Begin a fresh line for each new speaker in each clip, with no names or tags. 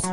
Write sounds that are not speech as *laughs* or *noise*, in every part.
*laughs*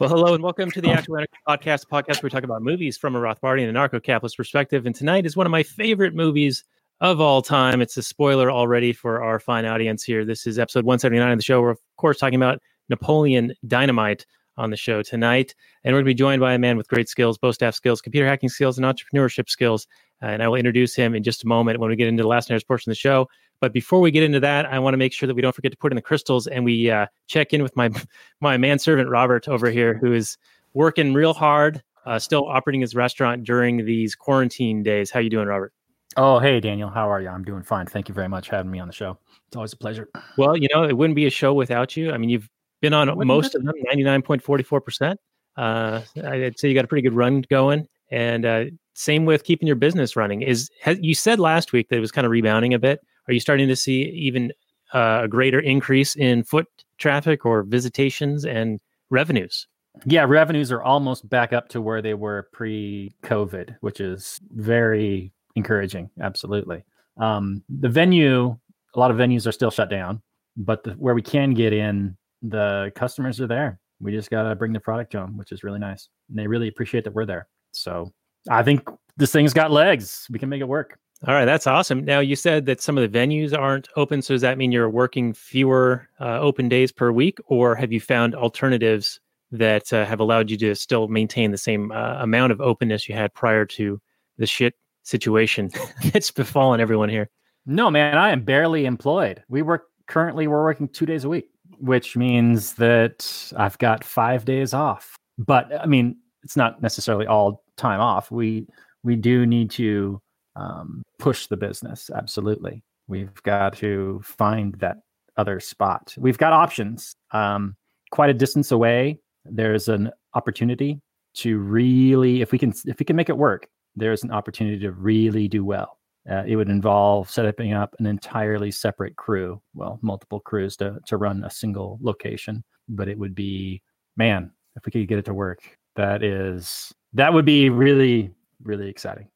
Well, hello and welcome to the Actual Anarchy Podcast, podcast where we talk about movies from a Rothbardian and anarcho-capitalist perspective. And tonight is one of my favorite movies of all time. It's a spoiler already for our fine audience here. This is episode 179 of the show. We're, of course, talking about Napoleon Dynamite on the show tonight. And we're going to be joined by a man with great skills, both staff skills, computer hacking skills, and entrepreneurship skills. Uh, and I will introduce him in just a moment when we get into the last night's portion of the show. But before we get into that, I want to make sure that we don't forget to put in the crystals and we uh, check in with my *laughs* my manservant Robert over here, who is working real hard, uh, still operating his restaurant during these quarantine days. How you doing, Robert?
Oh, hey, Daniel. How are you? I'm doing fine. Thank you very much for having me on the show. It's always a pleasure.
Well, you know, it wouldn't be a show without you. I mean, you've been on
Wouldn't
most of them, 99.44%. Uh, I'd say you got a pretty good run going. And uh, same with keeping your business running. Is has, You said last week that it was kind of rebounding a bit. Are you starting to see even uh, a greater increase in foot traffic or visitations and revenues?
Yeah, revenues are almost back up to where they were pre COVID, which is very encouraging. Absolutely. Um, the venue, a lot of venues are still shut down, but the, where we can get in, the customers are there. We just got to bring the product to them, which is really nice. And they really appreciate that we're there. So I think this thing's got legs. We can make it work.
All right, that's awesome. Now you said that some of the venues aren't open, so does that mean you're working fewer uh, open days per week, or have you found alternatives that uh, have allowed you to still maintain the same uh, amount of openness you had prior to the shit situation *laughs* that's befallen everyone here?
No, man, I am barely employed. We work currently we're working 2 days a week, which means that I've got 5 days off. But I mean, it's not necessarily all time off. We we do need to um, push the business. Absolutely, we've got to find that other spot. We've got options. Um, quite a distance away, there's an opportunity to really, if we can, if we can make it work, there's an opportunity to really do well. Uh, it would involve setting up an entirely separate crew, well, multiple crews to to run a single location. But it would be, man, if we could get it to work, that is that would be really really exciting.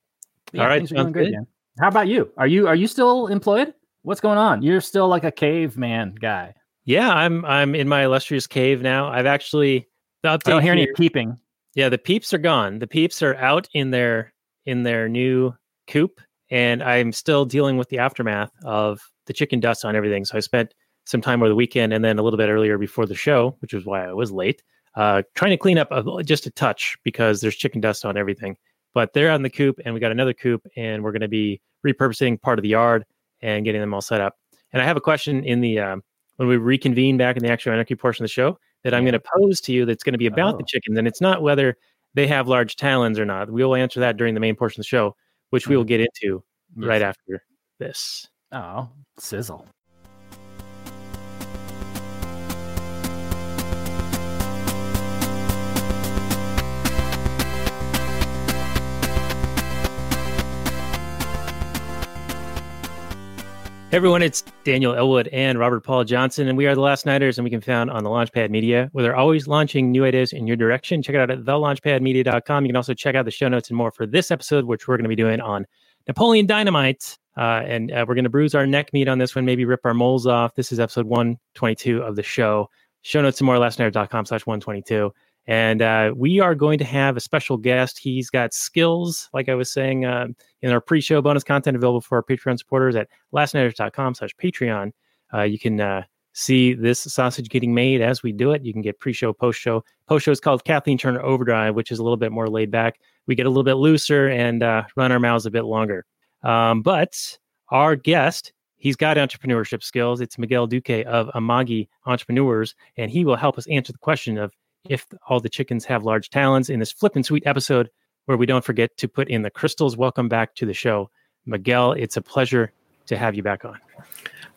All right,
are
sounds
going
good.
How about you? Are you are you still employed? What's going on? You're still like a caveman guy.
Yeah, I'm I'm in my illustrious cave now. I've actually the update
I don't hear any peeping.
Yeah, the peeps are gone. The peeps are out in their in their new coop, and I'm still dealing with the aftermath of the chicken dust on everything. So I spent some time over the weekend and then a little bit earlier before the show, which is why I was late, uh, trying to clean up a, just a touch because there's chicken dust on everything. But they're on the coop, and we got another coop, and we're going to be repurposing part of the yard and getting them all set up. And I have a question in the um, when we reconvene back in the actual anarchy portion of the show that I'm going to pose to you. That's going to be about the
Oh.
chickens, and it's not whether they have large talons or not. We will answer that during the main portion of the show, which we will mm-hmm. get into right after this.
Oh, sizzle.
Hey everyone, it's Daniel Elwood and Robert Paul Johnson, and we are the Last Nighters, and we can found on the Launchpad Media, where they're always launching new ideas in your direction. Check it out at thelaunchpadmedia.com. You can also check out the show notes and more for this episode, which we're going to be doing on Napoleon Dynamite. Uh, and uh, we're going to bruise our neck meat on this one, maybe rip our moles off. This is episode 122 of the show. Show notes and more, lastnighter.com slash 122. And uh, we are going to have a special guest. He's got skills, like I was saying, uh, in our pre-show bonus content available for our Patreon supporters at lastnighters.com slash Patreon. Uh, you can uh, see this sausage getting made as we do it. You can get pre-show, post-show. Post-show is called Kathleen Turner Overdrive, which is a little bit more laid back. We get a little bit looser and uh, run our mouths a bit longer. Um, but our guest, he's got entrepreneurship skills. It's Miguel Duque of Amagi Entrepreneurs, and he will help us answer the question of if all the chickens have large talons in this flippin' sweet episode where we don't forget to put in the crystals. Welcome back to the show. Miguel, it's a pleasure to have you back on.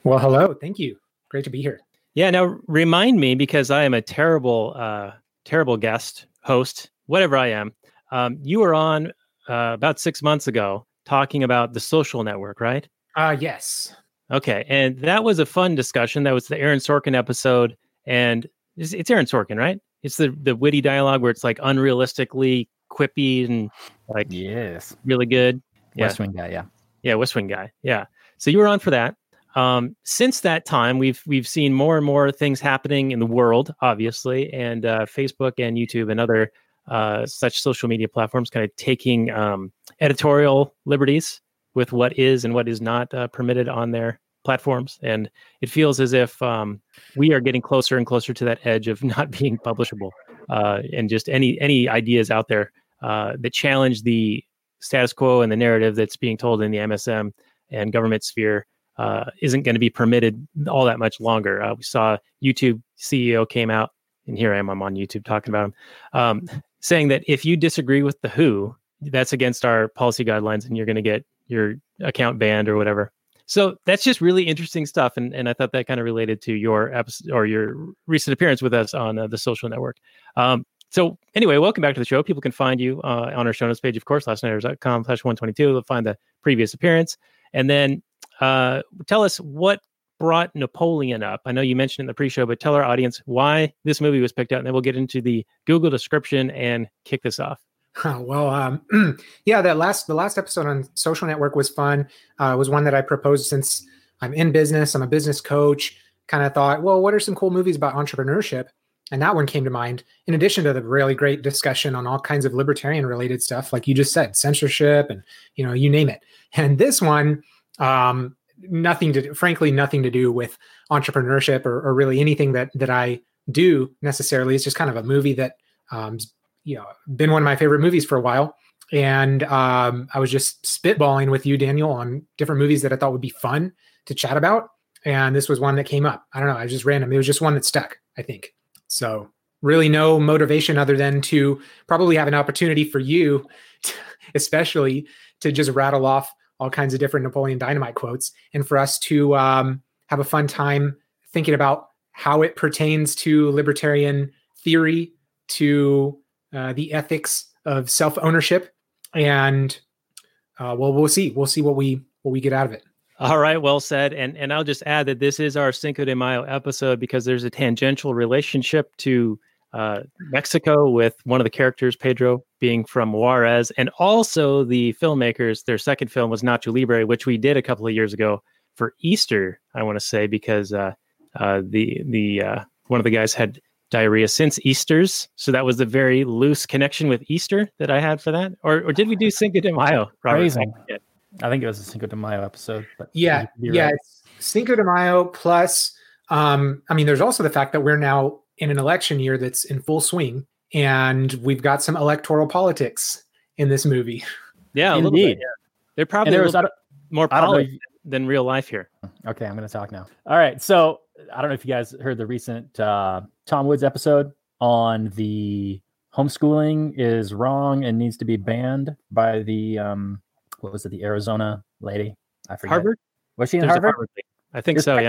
Well, hello. Thank you. Great to be here.
Yeah, now remind me because I am a terrible, uh, terrible guest, host, whatever I am. Um, you were on uh, about six months ago talking about the social network, right?
Uh yes.
Okay, and that was a fun discussion. That was the Aaron Sorkin episode, and it's, it's Aaron Sorkin, right? It's the the witty dialogue where it's like unrealistically quippy and like
Yes.
really good. Yeah.
West Wing guy, yeah.
Yeah, West Wing guy. Yeah. So you were on for that. Um, since that time, we've we've seen more and more things happening in the world, obviously, and uh, Facebook and YouTube and other uh, such social media platforms kind of taking um, editorial liberties with what is and what is not uh, permitted on their platforms. And it feels as if um, we are getting closer and closer to that edge of *laughs* not being publishable, uh, and just any any ideas out there uh, that challenge the status quo and the narrative that's being told in the MSM and government sphere uh, isn't going to be permitted all that much longer. Uh, we saw YouTube CEO came out, and here I am. I'm on YouTube talking about him, um, saying that if you disagree with the WHO, that's against our policy guidelines, and you're going to get your account banned or whatever. So that's just really interesting stuff, and and I thought that kind of related to your episode or your recent appearance with us on uh, the social network. Um, so anyway, welcome back to the show. People can find you uh, on our show notes page, of course, lastnighters.com slash 122. They'll find the previous appearance. And then uh, tell us what brought Napoleon up. I know you mentioned in the pre-show, but tell our audience why this movie was picked out, and then we'll get into the Google description and kick this off.
Well, um, *clears throat* yeah, that last the last episode on social network was fun. Uh, was one that I proposed since I'm in business. I'm a business coach. Kind of thought, well, what are some cool movies about entrepreneurship? And that one came to mind. In addition to the really great discussion on all kinds of libertarian related stuff, like you just said, censorship and you know you name it. And this one, um, nothing to frankly nothing to do with entrepreneurship or, or really anything that that I do necessarily. It's just kind of a movie that um, you know been one of my favorite movies for a while. And um, i was just spitballing with you daniel on different movies that i thought would be fun to chat about. And this was one that came up. I don't know i was just random. It was just one that stuck i think. So really no motivation other than to probably have an opportunity for you to, *laughs* especially to just rattle off all kinds of different napoleon dynamite quotes and for us to um, have a fun time thinking about how it pertains to libertarian theory to uh, the ethics of self ownership, and uh, well, we'll see. We'll see what we what we get out of it.
All right, well said. And and I'll just add that this is our Cinco de Mayo episode because there's a tangential relationship to uh, Mexico with one of the characters, Pedro, being from Juarez, and also the filmmakers. Their second film was Nacho Libre, which we did a couple of years ago for Easter. I want to say because uh, uh, the the uh, one of the guys had diarrhea since Easter's. So that was the very loose connection with Easter that I had for that. Or, or did we do Cinco de Mayo? Robert?
Phrasing. I think it was a Cinco de Mayo episode. But
Yeah,
you're
yeah.
right.
It's Cinco de Mayo plus. Um, I mean, there's also the fact that we're now in an election year that's in full swing, and we've got some electoral politics in this movie.
Yeah, a little bit.
Indeed.
Yeah. They're probably
And there was,
little more
I don't know
polished
if-
than real life here.
Okay, I'm going to talk now. All right. So I don't know if you guys heard the recent uh, Tom Woods episode on the homeschooling is wrong and needs to be banned by the um, what was it? The Arizona lady. I forget.
Harvard?
Was she in Harvard?
Harvard. I think
There's
so,
tech-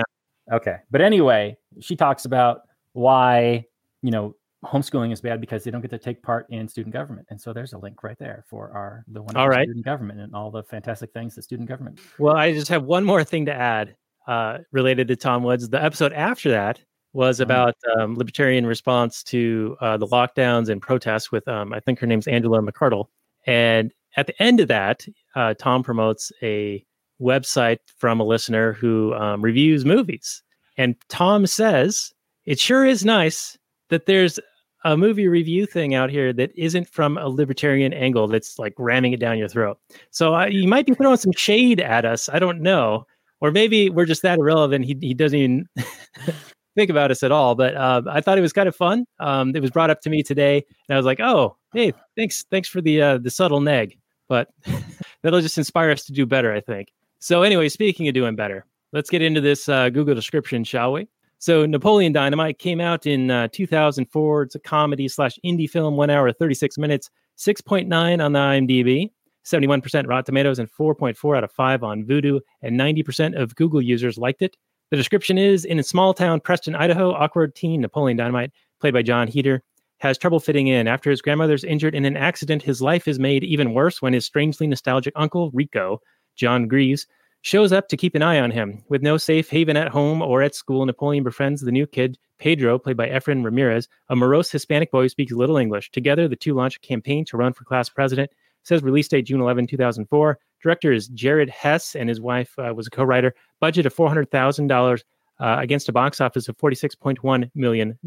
yeah.
Okay. But anyway, she talks about why, you know, homeschooling is bad because they don't get to take part in student government. And so there's a link right there for our the one
All right.
student government and all the fantastic things that student government.
Well, I just have one more thing to add uh, related to Tom Woods. The episode after that was
Mhm.
about um, libertarian response to uh, the lockdowns and protests with, um, I think her name's Angela McArdle. And at the end of that, uh, Tom promotes a website from a listener who um, reviews movies. And Tom says, it sure is nice that there's a movie review thing out here that isn't from a libertarian angle that's like ramming it down your throat. So uh, you might be throwing some shade at us. I don't know. Or maybe we're just that irrelevant. He, he doesn't even *laughs* think about us at all. But uh, I thought it was kind of fun. Um, it was brought up to me today, and I was like, "Oh, hey, thanks, thanks for the uh, the subtle neg." But *laughs* that'll just inspire us to do better, I think. So anyway, speaking of doing better, let's get into this uh, Google description, shall we? So Napoleon Dynamite came out in uh, 2004. It's a comedy slash indie film, one hour, 36 minutes, 6.9 on the IMDb, 71% Rotten Tomatoes, and 4.4 out of 5 on Vudu, and 90% of Google users liked it. The description is in a small town, Preston, Idaho, awkward teen Napoleon Dynamite, played by Jon Heder, has trouble fitting in. After his grandmother's injured in an accident, his life is made even worse when his strangely nostalgic uncle, Rico, Jon Gries, shows up to keep an eye on him. With no safe haven at home or at school, Napoleon befriends the new kid, Pedro, played by Efren Ramirez, a morose Hispanic boy who speaks little English. Together, the two launch a campaign to run for class president. Says release date June 11, 2004. Director is Jared Hess, and his wife uh, was a co writer. Budget of $400,000 uh, against a box office of $46.1 million.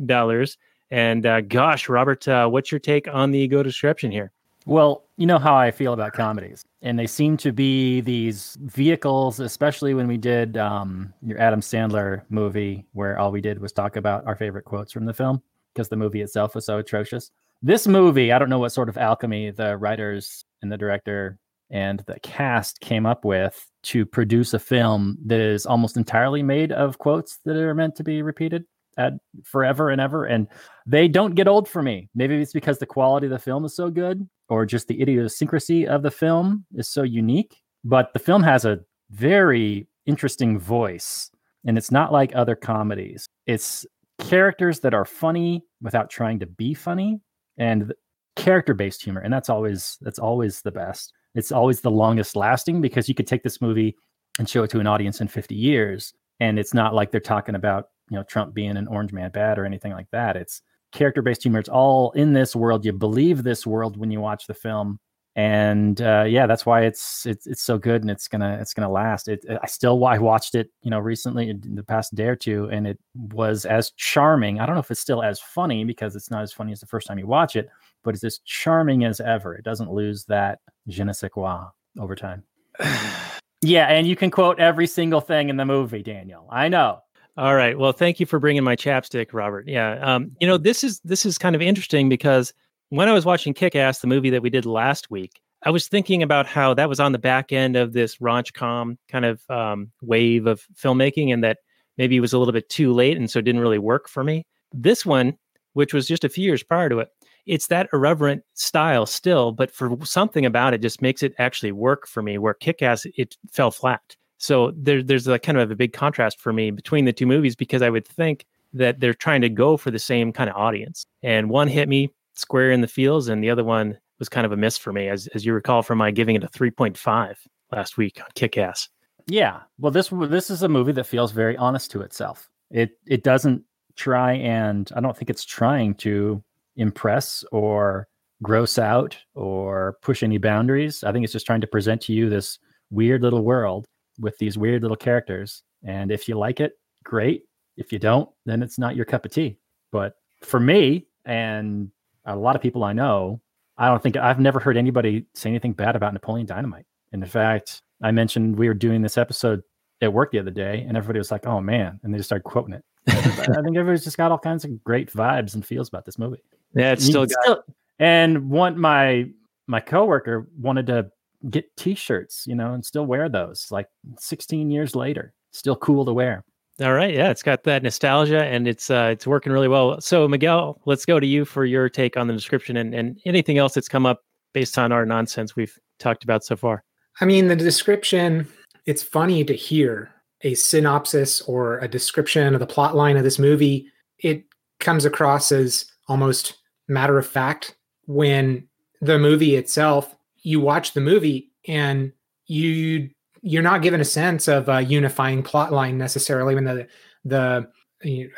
And uh, gosh, Robert, uh, what's your take on the ego description here?
Well, you know how I feel about comedies, and they seem to be these vehicles, especially when we did um, your Adam Sandler movie, where all we did was talk about our favorite quotes from the film because the movie itself was so atrocious. This movie, I don't know what sort of alchemy the writers and the director and the cast came up with to produce a film that is almost entirely made of quotes that are meant to be repeated at forever and ever and they don't get old for me. Maybe it's because the quality of the film is so good or just the idiosyncrasy of the film is so unique but the film has a very interesting voice and it's not like other comedies. It's characters that are funny without trying to be funny and character based humor and that's always that's always the best it's always the longest lasting because you could take this movie and show it to an audience in 50 years and it's not like they're talking about you know Trump being an orange man bad or anything like that. It's character based humor. It's all in this world. You believe this world when you watch the film, and uh, yeah, that's why it's it's it's so good and it's gonna it's gonna last. It I still I watched it you know recently in the past day or two, and it was as charming. I don't know if it's still as funny because it's not as funny as the first time you watch it, but it's as charming as ever. It doesn't lose that je ne sais quoi over time. *sighs* yeah, and you can quote every single thing in the movie, Daniel. I know.
All right. Well, thank you for bringing my chapstick, Robert. Yeah. Um, you know, this is this is kind of interesting because when I was watching Kick Ass, the movie that we did last week, I was thinking about how that was on the back end of this raunch kind of um, wave of filmmaking, and that maybe it was a little bit too late, and so it didn't really work for me. This one, which was just a few years prior to it, it's that irreverent style still, but for something about it just makes it actually work for me. Where Kick Ass, it fell flat. So there, there's a kind of a big contrast for me between the two movies because I would think that they're trying to go for the same kind of audience. And one hit me square in the fields, and the other one was kind of a miss for me, as as you recall from my giving it a 3.5 last week on Kick Ass.
Yeah, well, this this is a movie that feels very honest to itself. It it doesn't try and I don't think it's trying to impress or gross out or push any boundaries. I think it's just trying to present to you this weird little world with these weird little characters. And if you like it, great. If you don't, then it's not your cup of tea. But for me and a lot of people I know, I don't think I've never heard anybody say anything bad about Napoleon Dynamite. And in fact, I mentioned we were doing this episode at work the other day, and everybody was like, "Oh man!" and they just started quoting it. I think everybody's just got all kinds of great vibes and feels about this movie.
Yeah, it's still, got-
and one my my coworker wanted to get t-shirts, you know, and still wear those like 16 years later. Still cool to wear.
All right, yeah, it's got that nostalgia and it's uh it's working really well. So Miguel, let's go to you for your take on the description and, and anything else that's come up based on our nonsense we've talked about so far.
I mean, the description, it's funny to hear a synopsis or a description of the plot line of this movie. It comes across as almost matter of fact when the movie itself you watch the movie and you you're not given a sense of a unifying plot line necessarily when the the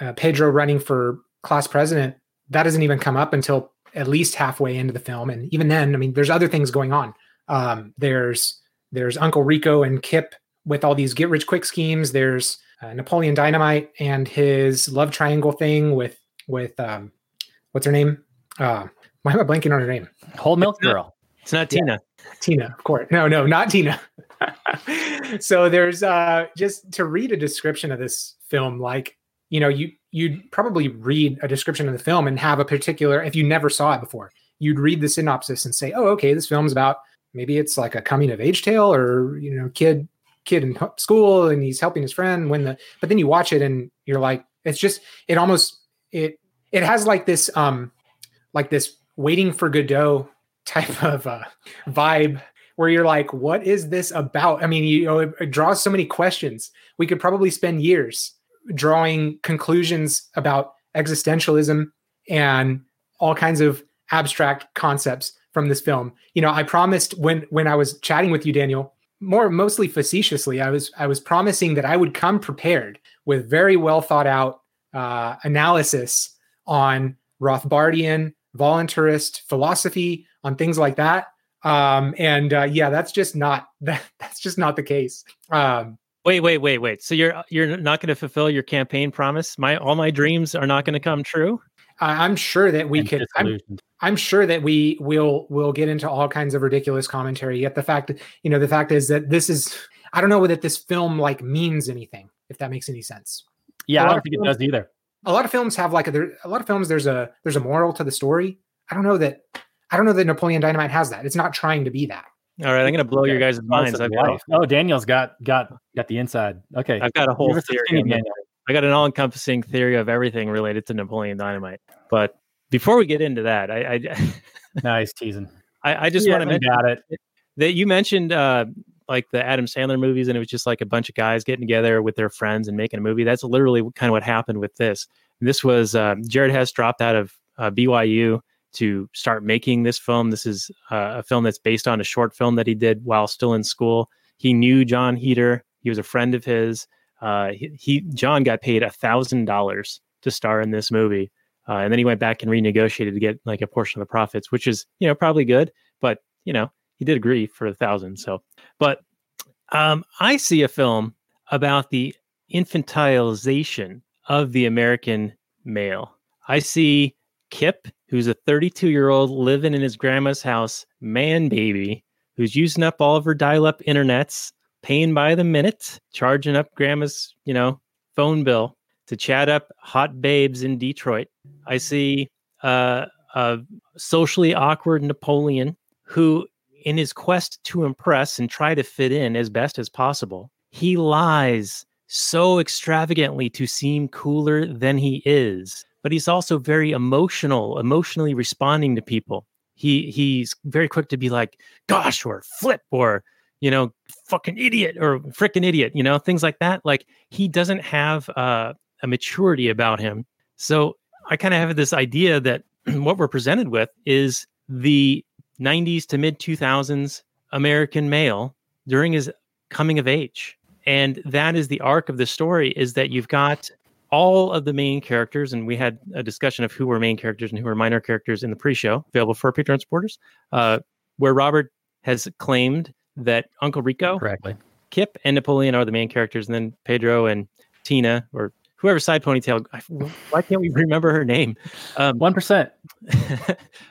uh, Pedro running for class president that doesn't even come up until at least halfway into the film. And even then I mean there's other things going on. Um, there's there's Uncle Rico and Kip with all these get rich quick schemes. There's uh, Napoleon Dynamite and his love triangle thing with with um, what's her name? Uh, why am I blanking on her name?
Whole Milk Girl.
It's not Tina.
Tina, of course. No, no, not Tina. *laughs* so there's uh just to read a description of this film, like you know, you you'd probably read a description of the film and have a particular if you never saw it before, you'd read the synopsis and say, oh, okay, this film's about maybe it's like a coming of age tale or you know, kid kid in school and he's helping his friend when the but then you watch it and you're like It's just it almost it it has like this um like this waiting for Godot type *laughs* of uh, vibe where you're like, what is this about? I mean, you know, it, it draws so many questions. We could probably spend years drawing conclusions about existentialism and all kinds of abstract concepts from this film. You know, I promised when when I was chatting with you, Daniel, more mostly facetiously, I was I was promising that I would come prepared with very well thought out uh, analysis on Rothbardian voluntarist philosophy, on things like that. Um, and uh, yeah, that's just not *laughs* that, that's just not the case. Um,
Wait, wait, wait, wait. So you're you're not going to fulfill your campaign promise? My all my dreams are not going to come true.
I- I'm sure that we
And
could. I'm. I'm sure that we will will get into all kinds of ridiculous commentary. Yet the fact, you know, the fact is that this is. I don't know that this film like means anything. If that makes any sense.
Yeah,
a
I
lot
don't
of
think it does either.
A lot of films have like a, there, a lot of films. There's a there's a moral to the story. I don't know that. I don't know that Napoleon Dynamite has that. It's not trying to be that.
All right, I'm going to blow your guys' minds. I've got.
Oh, Daniel's got got got the inside. Okay,
I've got a whole
Give us
theory.
skinny, Daniel.
I got an all-encompassing theory of everything related to Napoleon Dynamite. But before we get into that, I I, *laughs*
nice teasing.
I, I just
Yeah,
want to
we
mention
got it.
that you mentioned uh, like the Adam Sandler movies, and it was just like a bunch of guys getting together with their friends and making a movie. That's literally kind of what happened with this. This was uh, Jared Hess dropped out of uh, BYU to start making this film. This is uh, a film that's based on a short film that he did while still in school. He knew Jon Heder. He was a friend of his. Uh, he, he Jon got paid a thousand dollars to star in this movie, uh, and then he went back and renegotiated to get like a portion of the profits, which is you know probably good, but you know he did agree for a thousand. So, but um, I see a film about the infantilization of the American male. I see Kip, who's a 32 year old living in his grandma's house, man baby, who's using up all of her dial up internets, paying by the minute, charging up grandma's, you know, phone bill to chat up hot babes in Detroit. I see uh, a socially awkward Napoleon who, in his quest to impress and try to fit in as best as possible, he lies so extravagantly to seem cooler than he is. But he's also very emotional, emotionally responding to people. He he's very quick to be like, "Gosh," or "Flip," or you know, "Fucking idiot," or "Frickin' idiot," you know, things like that. Like he doesn't have uh, a maturity about him. So I kind of have this idea that *clears throat* what we're presented with is the 90s to mid 2000s American male during his coming of age. And that is the arc of the story is that you've got all of the main characters, and we had a discussion of who were main characters and who were minor characters in the pre-show, available for Patreon supporters, uh, where Robert has claimed that Uncle Rico,
Correctly.
Kip, and Napoleon are the main characters, and then Pedro and Tina, or whoever side ponytail. I- Why can't we remember her name? Um,
One percent. *laughs*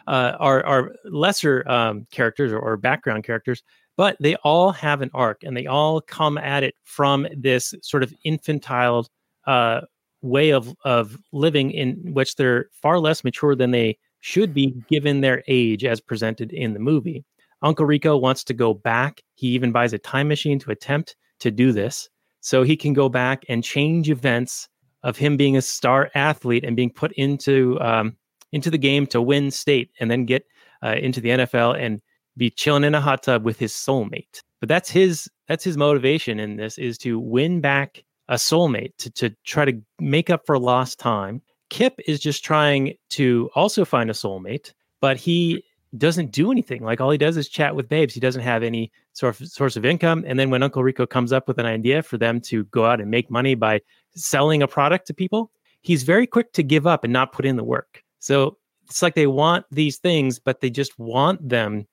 uh, are are lesser um, characters or, or background characters, but they all have an arc and they all come at it from this sort of infantile uh, way of of living in which they're far less mature than they should be given their age as presented in the movie. Uncle Rico wants to go back. He even buys a time machine to attempt to do this so he can go back and change events of him being a star athlete and being put into um, into the game to win state and then get uh, into the NFL and be chilling in a hot tub with his soulmate. But that's his that's his motivation in this is to win back a soulmate to to try to make up for lost time. Kip is just trying to also find a soulmate, but he mm-hmm. doesn't do anything. Like all he does is chat with babes. He doesn't have any sort of source of income. And then when Uncle Rico comes up with an idea for them to go out and make money by selling a product to people, he's very quick to give up and not put in the work. So it's like they want these things, but they just want them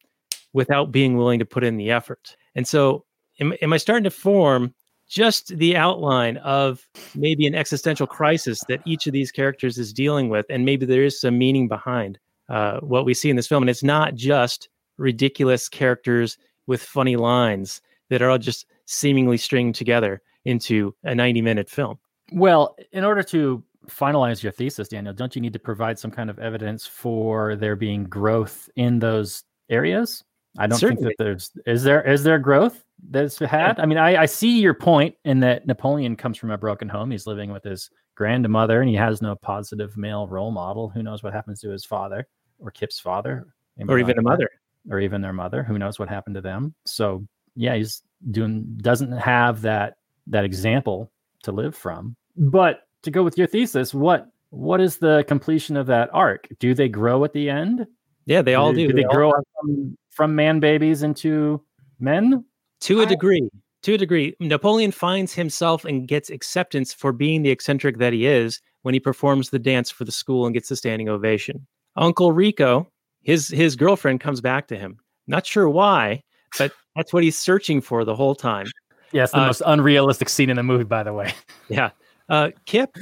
without being willing to put in the effort. And so, am, am I starting to form just the outline of maybe an existential crisis that each of these characters is dealing with? And maybe there is some meaning behind uh, what we see in this film. And it's not just ridiculous characters with funny lines that are all just seemingly stringed together into a 90 minute film.
Well, in order to finalize your thesis, Daniel, don't you need to provide some kind of evidence for there being growth in those areas? I don't
Certainly.
think that there's is there is there growth that's had. I mean, I, I see your point in that Napoleon comes from a broken home. He's living with his grandmother and he has no positive male role model. Who knows what happens to his father or Kip's father,
or even the mother.
or even their mother. Who knows what happened to them? So yeah, he's doing doesn't have that that example to live from. But to go with your thesis, what what is the completion of that arc? Do they grow at the end?
Yeah, they all do.
Do they
all
grow up from, from man babies into men?
to a
I-
degree to a degree. Napoleon finds himself and gets acceptance for being the eccentric that he is when he performs the dance for the school and gets the standing ovation. Uncle rico his his girlfriend comes back to him. Not sure why but that's what he's searching for the whole time.
Yes, the
Uh,
most unrealistic scene in the movie, by the way. *laughs*
yeah. Uh kip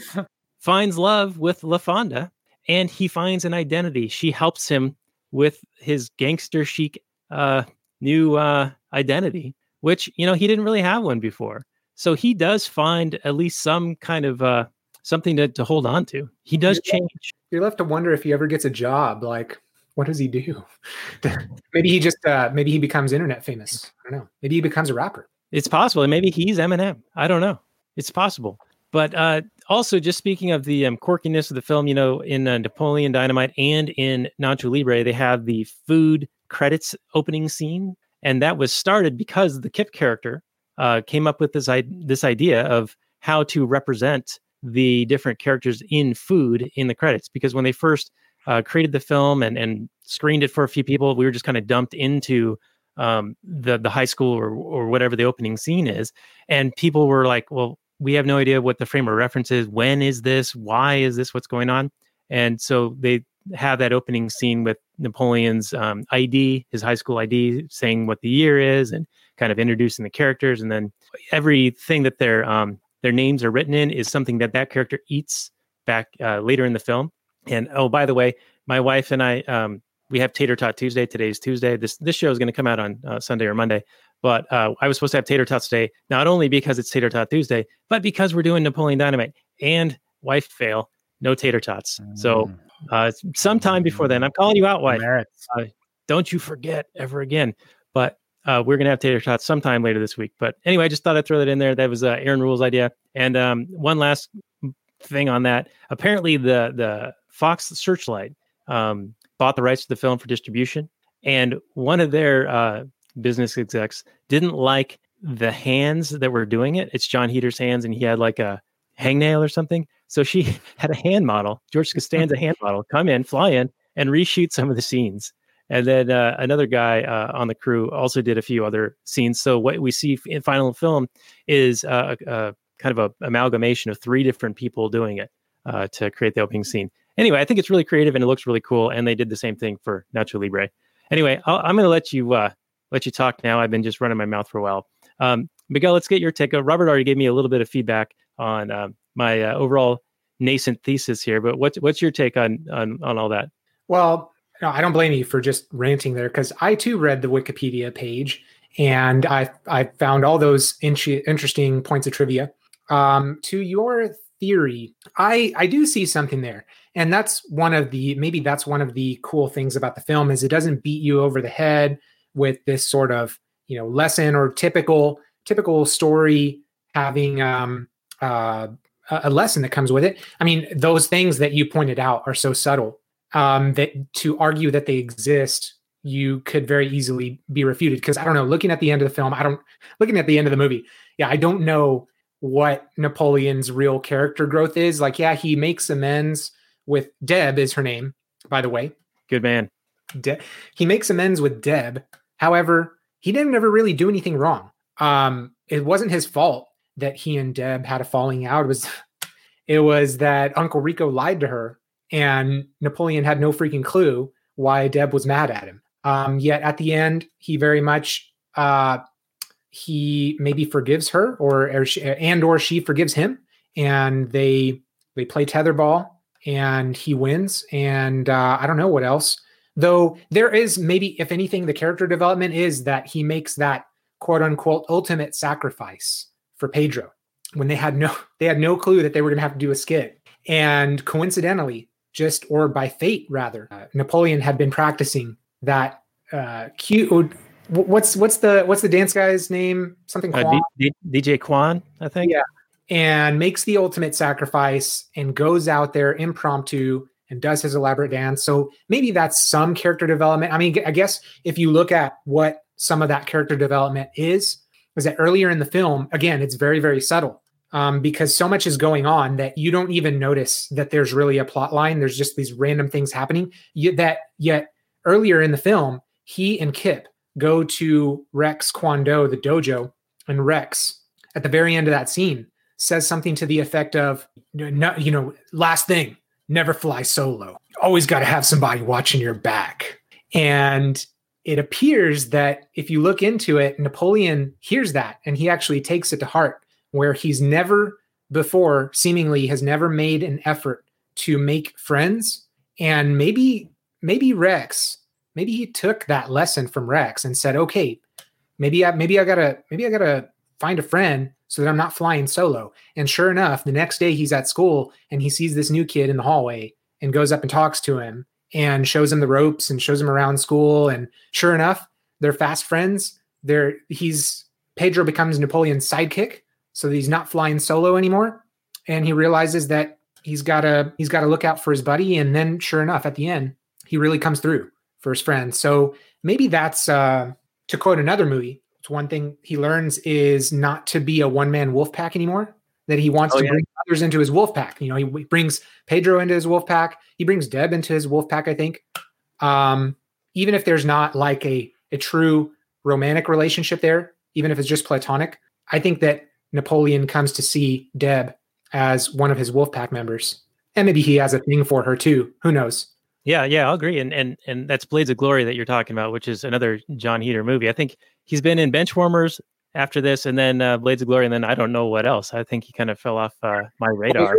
finds love with lafonda and he finds an identity. She helps him with his gangster chic uh new uh identity which you know he didn't really have one before so he does find at least some kind of uh something to, to hold on to he does
Yeah.
change
You're left to wonder if he ever gets a job. Like, what does he do? *laughs* maybe he just uh, maybe he becomes internet famous. I don't know. Maybe he becomes a rapper.
it's possible maybe he's eminem i don't know it's possible but uh also just speaking of the um, quirkiness of the film you know in uh, napoleon dynamite and in nacho libre they have the food credits opening scene and that was started because the kip character uh, came up with this I- this idea of how to represent the different characters in food in the credits because when they first uh, created the film and and screened it for a few people we were just kind of dumped into um, the the high school or or whatever the opening scene is, and people were like, "Well, we have no idea what the frame of reference is. When is this? Why is this? What's going on?" And so they have that opening scene with Napoleon's um, ID, his high school ID, saying what the year is, and kind of introducing the characters, and then everything that their um, their names are written in is something that that character eats back uh, later in the film. And oh, by the way, my wife and I um, we have Tater Tot Tuesday. Today's Tuesday. This this show is going to come out on uh, Sunday or Monday. But uh, I was supposed to have Tater Tots today, not only because it's Tater Tot Tuesday, but because we're doing Napoleon Dynamite and wife fail, no Tater Tots. So uh, sometime before then, I'm calling you out, wife.
merits.
Don't you forget ever again. But uh, we're gonna have Tater Tots sometime later this week. But anyway, I just thought I'd throw that in there. That was uh, Aaron Ruell's idea. And um, one last thing on that. Apparently, the the Fox Searchlight um, bought the rights to the film for distribution, and one of their uh, business execs didn't like the hands that were doing it. It's Jon Heder's hands, and he had like a hangnail or something. So she *laughs* had a hand model, George Costanza hand model, come in, fly in, and reshoot some of the scenes. And then uh, another guy uh, on the crew also did a few other scenes. So what we see in final film is uh, a, kind of a amalgamation of three different people doing it uh, to create the opening scene. Anyway, I think it's really creative and it looks really cool. And they did the same thing for Nacho Libre. Anyway, I'll, I'm going to let you uh, let you talk now. I've been just running my mouth for a while. Um, Miguel, let's get your take. Uh, Robert already gave me a little bit of feedback on um, my uh, overall nascent thesis here, but what's what's your take on on on all that?
Well, no, I don't blame you for just ranting there because I too read the Wikipedia page and I I found all those in- interesting points of trivia. Um, to your theory, I I do see something there, and that's one of the maybe that's one of the cool things about the film is it doesn't beat you over the head with this sort of you know lesson or typical typical story having um, uh, a lesson that comes with it. I mean, those things that you pointed out are so subtle um, that to argue that they exist, you could very easily be refuted. Because I don't know, looking at the end of the film, I don't looking at the end of the movie, yeah, I don't know what Napoleon's real character growth is. Like, yeah, he makes amends with Deb, is her name, by the way.
Good man.
De- he makes amends with Deb. However, he didn't ever really do anything wrong. Um, it wasn't his fault that he and Deb had a falling out. It was *laughs* it was that Uncle Rico lied to her and Napoleon had no freaking clue why Deb was mad at him. Um, yet at the end, he very much uh, he maybe forgives her or, or she, and or she forgives him and they they play tetherball and he wins and uh, I don't know what else though there is maybe if anything the character development is that he makes that quote unquote ultimate sacrifice for Pedro when they had no *laughs* they had no clue that they were going to have to do a skit and coincidentally just or by fate rather uh, Napoleon had been practicing that uh cute what's what's the what's the dance guy's name something
Uh,
Kwan?
D- D- DJ Kwan, I think.
Yeah. and makes the ultimate sacrifice and goes out there impromptu and does his elaborate dance. So maybe that's some character development. I mean, I guess if you look at what some of that character development is, is that earlier in the film, again, it's very, very subtle um, because so much is going on that you don't even notice that there's really a plot line. There's just these random things happening. Yet that yet earlier in the film, he and Kip go to Rex Kwon Do, the dojo, and Rex at the very end of that scene says something to the effect of, "No, you know, last thing, never fly solo. Always got to have somebody watching your back." And it appears that if you look into it, Napoleon hears that and he actually takes it to heart, where he's never before seemingly has never made an effort to make friends. And maybe, maybe Rex, maybe he took that lesson from Rex and said, okay, maybe I maybe I gotta maybe I gotta find a friend so that I'm not flying solo. And sure enough, the next day he's at school and he sees this new kid in the hallway and goes up and talks to him and shows him the ropes and shows him around school. And sure enough, they're fast friends. They're he's Pedro becomes Napoleon's sidekick, so he's not flying solo anymore. And he realizes that he's gotta he's gotta look out for his buddy. And then sure enough, at the end, he really comes through for his friend. So maybe that's uh to quote another movie, it's one thing he learns is not to be a one man wolf pack anymore. That he wants
Oh,
to
yeah.
bring others into his wolf pack. You know, he, brings Pedro into his wolf pack. He brings Deb into his wolf pack. I think, um, even if there's not like a a true romantic relationship there, even if it's just platonic, I think that Napoleon comes to see Deb as one of his wolf pack members, and maybe he has a thing for her too. Who knows?
Yeah, yeah, I'll agree. And and and that's Blades of Glory that you're talking about, which is another Jon Heder movie. I think he's been in Benchwarmers after this, and then uh, Blades of Glory, and then I don't know what else. I think he kind of fell off uh, my radar.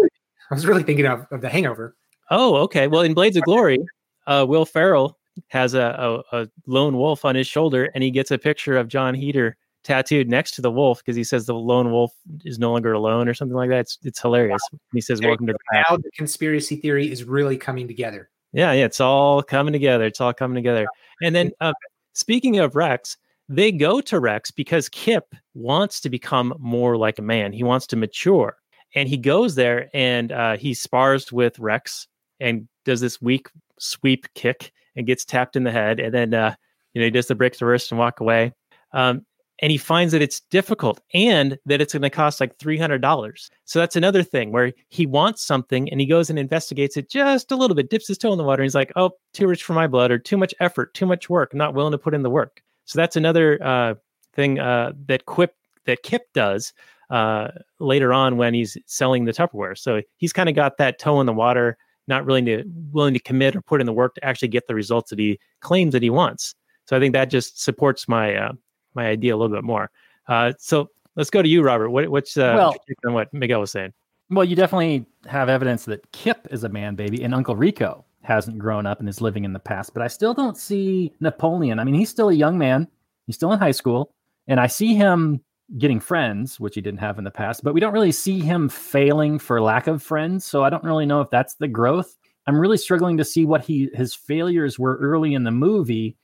I was really thinking of, of the Hangover.
Oh, okay. Well, in Blades of Glory, *laughs* uh, Will Ferrell has a, a, a lone wolf on his shoulder, and he gets a picture of Jon Heder tattooed next to the wolf because he says the lone wolf is no longer alone or something like that. It's it's hilarious. And he says,
There
"Welcome to the.
Now the conspiracy theory is really coming together.
Yeah, yeah, it's all coming together. It's all coming together. And then, uh, speaking of Rex, they go to Rex because Kip wants to become more like a man. He wants to mature, and he goes there and uh, he spars with Rex and does this weak sweep kick and gets tapped in the head, and then uh, you know he does the break wrist and walk away. Um, and he finds that it's difficult and that it's going to cost like $300. So that's another thing where he wants something and he goes and investigates it just a little bit, dips his toe in the water. And he's like, oh, too rich for my blood or too much effort, too much work, not willing to put in the work. So that's another uh, thing uh, that Quip that Kip does uh, later on when he's selling the Tupperware. So he's kind of got that toe in the water, not willing to willing to commit or put in the work to actually get the results that he claims that he wants. So I think that just supports my uh, my idea a little bit more. Uh, so let's go to you, Robert. What, what's uh,
Well-
what's your on what Miguel was saying?
Well, you definitely have evidence that Kip is a man baby and Uncle Rico hasn't grown up and is living in the past. But I still don't see Napoleon. I mean, he's still a young man. He's still in high school. And I see him getting friends, which he didn't have in the past, but we don't really see him failing for lack of friends. So I don't really know if that's the growth. I'm really struggling to see what he his failures were early in the movie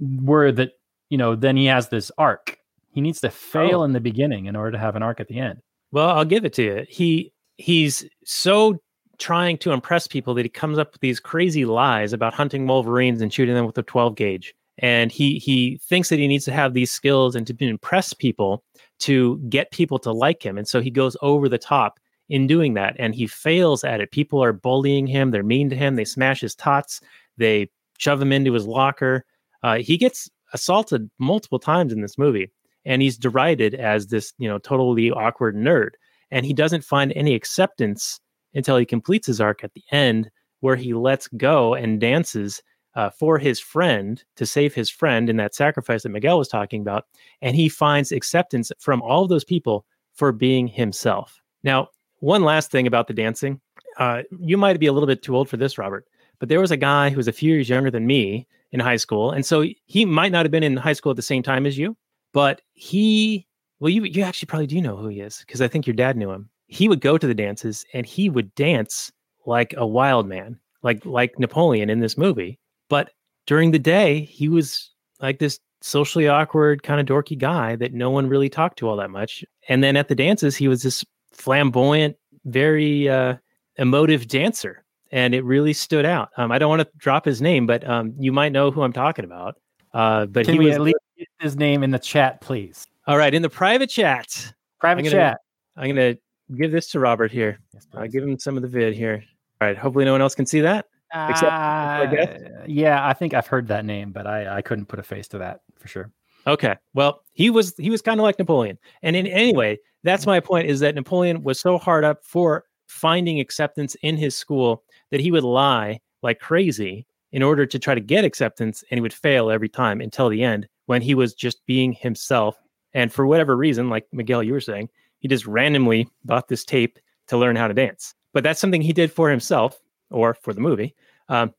were that, you know, then he has this arc. He needs to fail
Oh.
in the beginning in order to have an arc at the end.
Well, I'll give it to you. He he's so trying to impress people that he comes up with these crazy lies about hunting wolverines and shooting them with a 12 gauge. And he he thinks that he needs to have these skills and to impress people to get people to like him. And so he goes over the top in doing that and he fails at it. People are bullying him, they're mean to him, they smash his tots, they shove him into his locker. Uh, he gets assaulted multiple times in this movie and he's derided as this you know totally awkward nerd and he doesn't find any acceptance until he completes his arc at the end where he lets go and dances uh, for his friend to save his friend in that sacrifice that miguel was talking about and he finds acceptance from all of those people for being himself. Now one last thing about the dancing. Uh, you might be a little bit too old for this robert but there was a guy who was a few years younger than me in high school and so he might not have been in high school at the same time as you but he well you you actually probably do know who he is because i think your dad knew him he would go to the dances and he would dance like a wild man like like napoleon in this movie but during the day he was like this socially awkward kind of dorky guy that no one really talked to all that much and then at the dances he was this flamboyant, very uh, emotive dancer, and it really stood out. Um, I don't want to drop his name, but um, you might know who I'm talking about. Uh, but
Can
he was
at least get his name in the chat, please?
all right in the private chat.
Private
gonna-
chat.
I'm gonna give this to Robert here.
Yes,
I'll give him some of the vid here. All right. Hopefully, no one else can see that. except-
Uh, yeah, I think I've heard that name, but I, I couldn't put a face to that for sure.
Okay. Well, he was he was kind of like Napoleon. And in anyway, that's my point is that Napoleon was so hard up for finding acceptance in his school that he would lie like crazy in order to try to get acceptance and he would fail every time until the end when he was just being himself and for whatever reason like Miguel you were saying, he just randomly bought this tape to learn how to dance. But that's something he did for himself or for the movie. Um,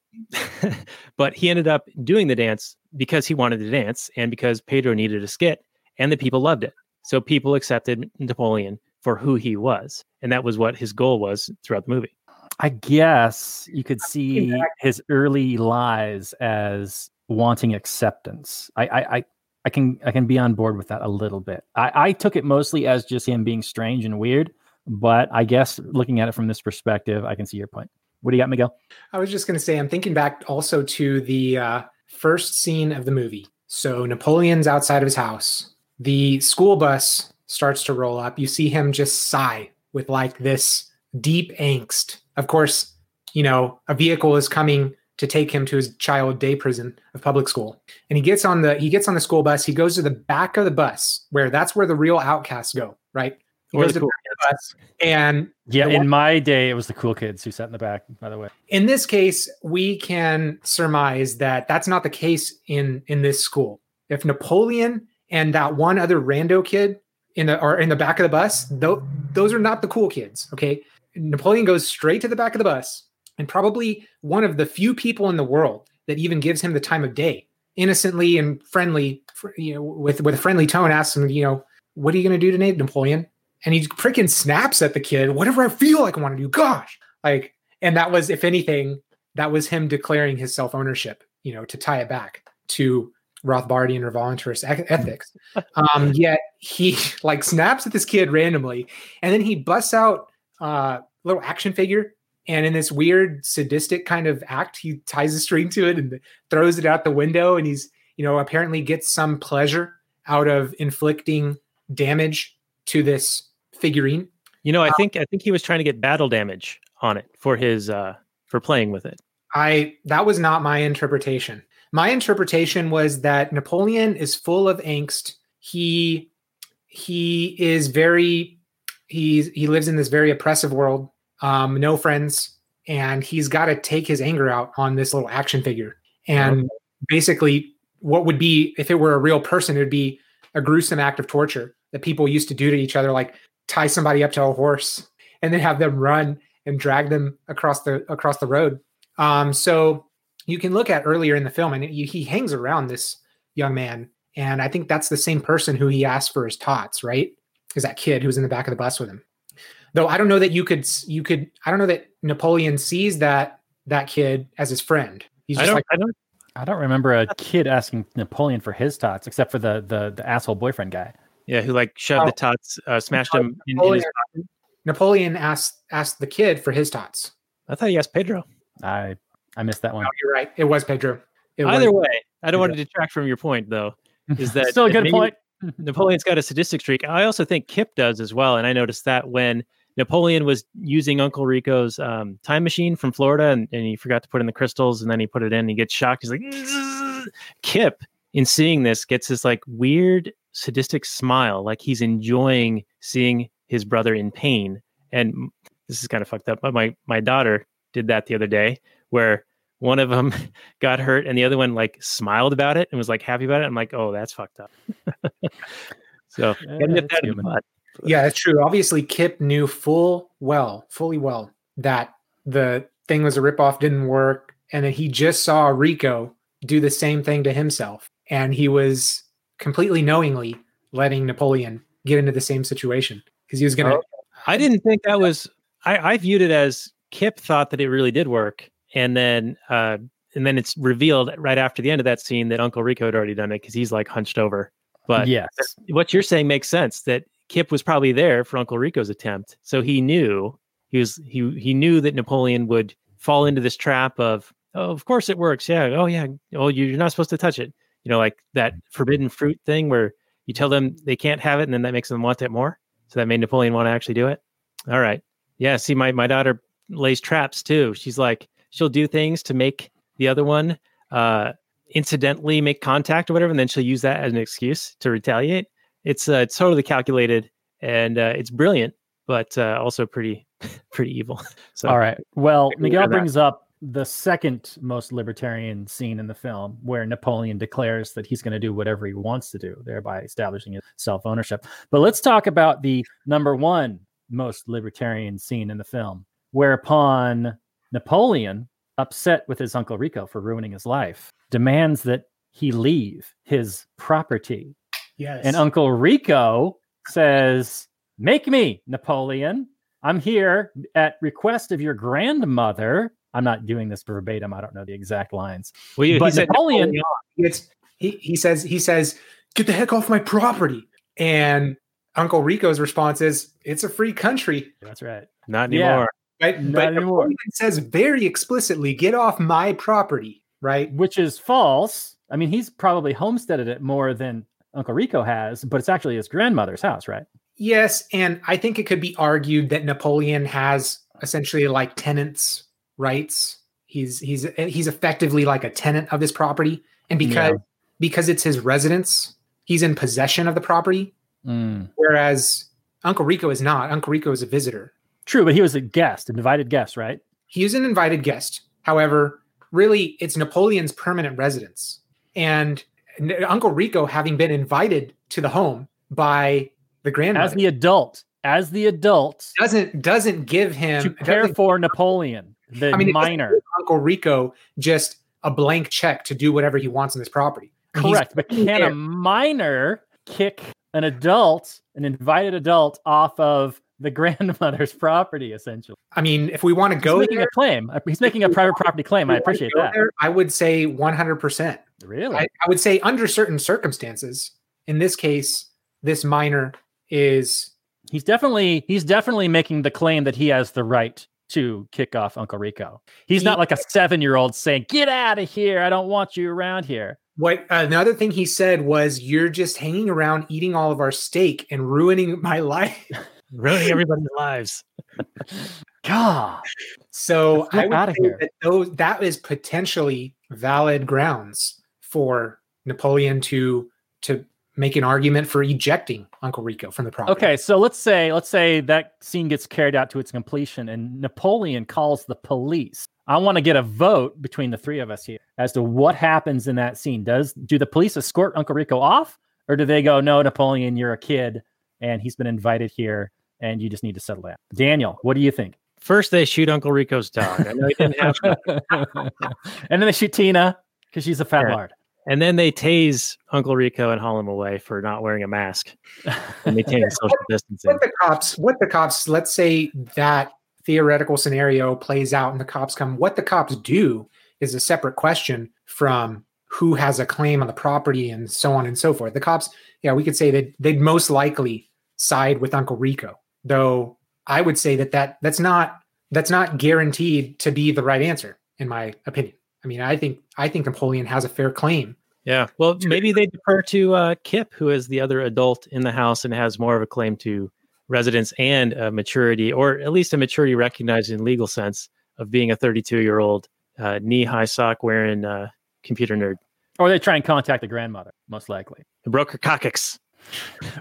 *laughs* but he ended up doing the dance because he wanted to dance and because Pedro needed a skit and the people loved it. So people accepted Napoleon for who he was. And that was what his goal was throughout the movie.
I guess you could see his early lies as wanting acceptance. I, I, I, I can I can be on board with that a little bit. I, I took it mostly as just him being strange and weird, but I guess looking at it from this perspective, I can see your point. What do you got, Miguel?
I was just going to say, I'm thinking back also to the uh, first scene of the movie. So Napoleon's outside of his house. The school bus starts to roll up. You see him just sigh with like this deep angst. Of course, you know, a vehicle is coming to take him to his child day prison of public school. And he gets on the he gets on the school bus. He goes to the back of the bus where that's where the real outcasts go, right? He goes to
cool
the back of the bus, and
Yeah, in
one-
my day, it was the cool kids who sat in the back. By the way,
in this case we can surmise that that's not the case in in this school if napoleon and that one other rando kid in the or in the back of the bus tho- those are not the cool kids okay napoleon goes straight to the back of the bus and probably one of the few people in the world that even gives him the time of day innocently and friendly you know with with a friendly tone asks him you know what are you going to do today napoleon? And he freaking snaps at the kid whatever i feel like i want to do gosh! Like and that was if anything that was him declaring his self-ownership you know to tie it back to rothbardian or voluntarist ethics. *laughs* Um yet he like snaps at this kid randomly and then he busts out uh little action figure and in this weird sadistic kind of act he ties a string to it and throws it out the window and he's you know apparently gets some pleasure out of inflicting damage to this figurine
You know, I think I think he was trying to get battle damage on it for his uh for playing with it.
I that was not my interpretation. My interpretation was that Napoleon is full of angst. He he is very he's he lives in this very oppressive world. Um, no friends, and he's got to take his anger out on this little action figure. And basically, what would be if it were a real person, it would be a gruesome act of torture that people used to do to each other, like tie somebody up to a horse and then have them run and drag them across the across the road. Um, so you can look at earlier in the film, and he, he hangs around this young man, and I think that's the same person who he asked for his tots, right? Is that kid who was in the back of the bus with him? Though I don't know that you could you could I don't know that Napoleon sees that that kid as his friend. He's
I
just
don't
like
I don't
I don't remember a kid asking Napoleon for his tots, except for the the, the asshole boyfriend guy.
yeah, who like shoved
Oh.
the tots, uh, smashed him in, in
Napoleon,
his
Napoleon asked asked the kid for his tots.
I thought he asked Pedro.
I I missed that one.
No, you're right. It was Pedro. It
Either
was,
way, I don't want to detract from your point though. *laughs* Is that
still a good
maybe-
point? *laughs*
Napoleon's got a sadistic streak. I also think Kip does as well. And I noticed that when Napoleon was using Uncle Rico's um, time machine from Florida and, and he forgot to put in the crystals and then he put it in and he gets shocked. He's like, "Zzz." Kip, in seeing this, gets this like weird sadistic smile, like he's enjoying seeing his brother in pain. And this is kind of fucked up, but my, my daughter did that the other day where one of them *laughs* got hurt and the other one like smiled about it and was like happy about it. I'm like, oh, that's fucked up. *laughs* so
Yeah,
gotta nip
it's
that in the
human.
bud.
Yeah, that's true. Obviously, Kip knew full well, fully well, that the thing was a ripoff, didn't work, and then he just saw Rico do the same thing to himself, and he was completely knowingly letting Napoleon get into the same situation because he was gonna.
Oh. I didn't think that was. I, I viewed it as Kip thought that it really did work, and then uh, and then it's revealed right after the end of that scene that Uncle Rico had already done it because he's like hunched over. But
yes,
what you're saying makes sense. That Kip was probably there for Uncle Rico's attempt, so he knew he was he he knew that Napoleon would fall into this trap of oh, of course it works, yeah, oh yeah, oh you're not supposed to touch it, you know, like that forbidden fruit thing where you tell them they can't have it, and then that makes them want it more. So that made Napoleon want to actually do it. All right, yeah. See, my my daughter lays traps too. She's like she'll do things to make the other one uh incidentally make contact or whatever, and then she'll use that as an excuse to retaliate. It's uh, it's totally calculated and uh, it's brilliant, but uh, also pretty *laughs* pretty evil. *laughs* So
All right. Well,
I can hear
Miguel brings up the second most libertarian scene in the film where Napoleon declares that he's going to do whatever he wants to do, thereby establishing his self ownership. But let's talk about the number one most libertarian scene in the film, whereupon Napoleon, upset with his Uncle Rico for ruining his life, demands that he leave his property.
Yes.
And Uncle Rico says, Make me, Napoleon. I'm here at request of your grandmother. I'm not doing this verbatim. I don't know the exact lines.
well, you,
but
he said
Napoleon-
it's he, he says he says get the heck off my property and uncle rico's response is it's a free country
That's right.
not
Yeah.
anymore.
right
Not
but
anymore.
Napoleon says very explicitly get off my property right
Which is false. I mean, he's probably homesteaded it more than Uncle Rico has, but it's actually his grandmother's house, right?
yes and i think it could be argued that napoleon has essentially like tenants rights he's he's he's effectively like a tenant of this property and because
Yeah.
because it's his residence he's in possession of the property
Mm.
whereas uncle rico is not uncle rico is a visitor
True, but he was a guest, an invited guest, right?
he is an invited guest. However, really, it's Napoleon's permanent residence. And Uncle Rico, having been invited to the home by the grandmother As
the adult, as the adult
doesn't doesn't give him
to care for Napoleon, the
I mean,
minor.
Uncle Rico just a blank check to do whatever he wants on this property. Mean, he's
Correct. But can
there.
a minor kick an adult, an invited adult, off of the *laughs* grandmother's property, essentially?
I mean, if we want to
He's
go
making
there,
a claim. He's making a private property claim. I
if we wanna
appreciate that.
there, I would say 100%.
Really?
I, I would say under certain circumstances, in this case, this minor is
he's definitely he's definitely making the claim that he has the right to kick off Uncle Rico. He's not like a seven year old saying, "Get out of here! I don't want you around here."
What another thing he said was, "You're just hanging around eating all of our steak and ruining my life." *laughs*
Ruining everybody's lives. *laughs*
God,
So I would
outta
say
here.
that those that is potentially valid grounds for Napoleon to to make an argument for ejecting Uncle Rico from the property.
Okay, so let's say let's say that scene gets carried out to its completion and Napoleon calls the police. I want to get a vote between the three of us here as to what happens in that scene. Does do the police escort Uncle Rico off or do they go, "No, Napoleon, you're a kid and he's been invited here and you just need to settle down." Daniel, what do you think?
First, they shoot Uncle Rico's dog. I know he didn't have, *laughs*
and then they shoot Tina because she's a fat
Yeah.
lard.
and then they tase Uncle Rico and haul him away for not wearing a mask and maintaining *laughs* social distancing.
What the cops? What the cops? Let's say that theoretical scenario plays out and the cops come. What the cops do is a separate question from who has a claim on the property and so on and so forth. The cops, yeah, we could say that they'd most likely side with Uncle Rico, though I would say that, that that's not that's not guaranteed to be the right answer, in my opinion. I mean, I think I think Napoleon has a fair claim.
Yeah. Well, maybe they defer to uh, Kip, who is the other adult in the house and has more of a claim to residence and uh, maturity, or at least a maturity recognized in legal sense of being a 32 year old uh, knee high sock wearing uh, computer nerd.
Or they try and contact the grandmother, most likely.
The broker coccyx.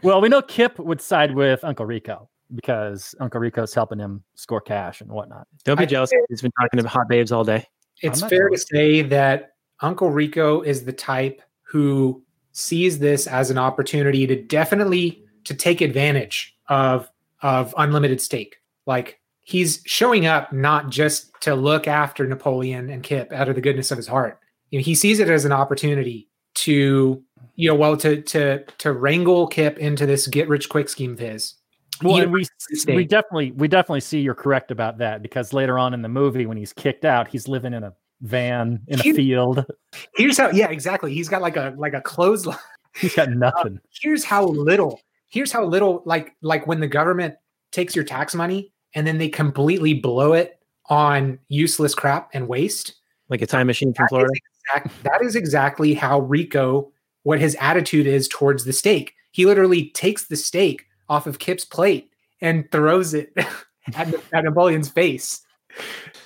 Well, we know Kip would side with Uncle Rico because Uncle Rico's helping him score cash and whatnot.
Don't be
I-
jealous. He's been talking to hot babes all day.
It's fair to say that Uncle Rico is the type who sees this as an opportunity to definitely to take advantage of of unlimited stake. Like he's showing up not just to look after Napoleon and Kip out of the goodness of his heart. You know, he sees it as an opportunity to, you know, well, to to to wrangle Kip into this get rich quick scheme of his.
Well, and we we definitely we definitely see you're correct about that because later on in the movie when he's kicked out, he's living in a van in a field.
Here's how, yeah, exactly. He's got like a like a clothesline.
He's got *laughs* nothing.
here's how little here's how little like like when the government takes your tax money and then they completely blow it on useless crap and waste.
Like a time machine from
That is
Florida.
exact- that is exactly how Rico, what his attitude is towards the steak. He literally takes the steak off of Kip's plate and throws it *laughs* at, at Napoleon's face.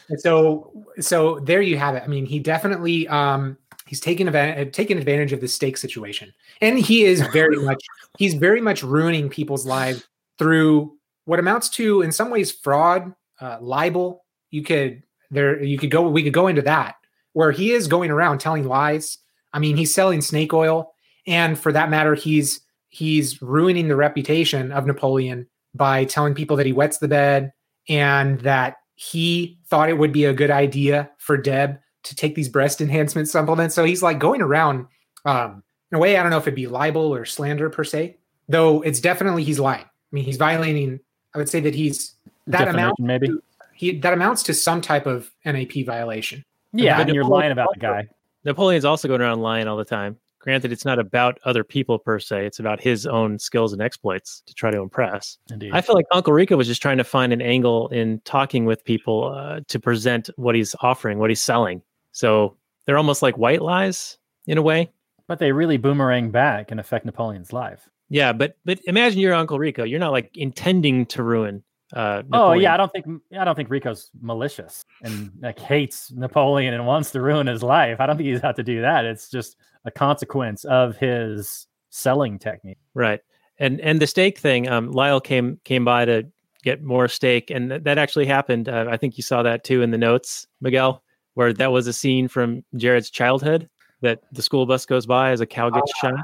And so, so there you have it. I mean, he definitely um, he's taken advantage taken advantage of the steak situation, and he is very *laughs* much he's very much ruining people's lives through what amounts to, in some ways, fraud, uh, libel. You could there you could go we could go into that where he is going around telling lies. I mean, he's selling snake oil, and for that matter, he's he's ruining the reputation of Napoleon by telling people that he wets the bed and that he thought it would be a good idea for Deb to take these breast enhancement supplements. So he's like going around um, in a way. I don't know if it'd be libel or slander per se, though. It's definitely he's lying. I mean, he's violating. I would say that he's that
Defamation,
amount
maybe.
he that amounts to some type of NAP violation.
Yeah,
But
and you're lying about the guy.
Napoleon's also going around lying all the time. Granted, it's not about other people per se; it's about his own skills and exploits to try to impress.
Indeed.
I feel like Uncle Rico was just trying to find an angle in talking with people uh, to present what he's offering, what he's selling. So they're almost like white lies in a way.
but they really boomerang back and affect Napoleon's life.
Yeah, but but imagine you're Uncle Rico. You're not like intending to ruin. Uh,
Oh yeah, I don't think I don't think Rico's malicious and like hates Napoleon and wants to ruin his life. I don't think he's out to do that. It's just a consequence of his selling technique.
Right. And and the steak thing, um, Lyle came came by to get more steak, and th- that actually happened. Uh, I think you saw that too in the notes, Miguel, where that was a scene from Jared's childhood that the school bus goes by as a cow gets shot.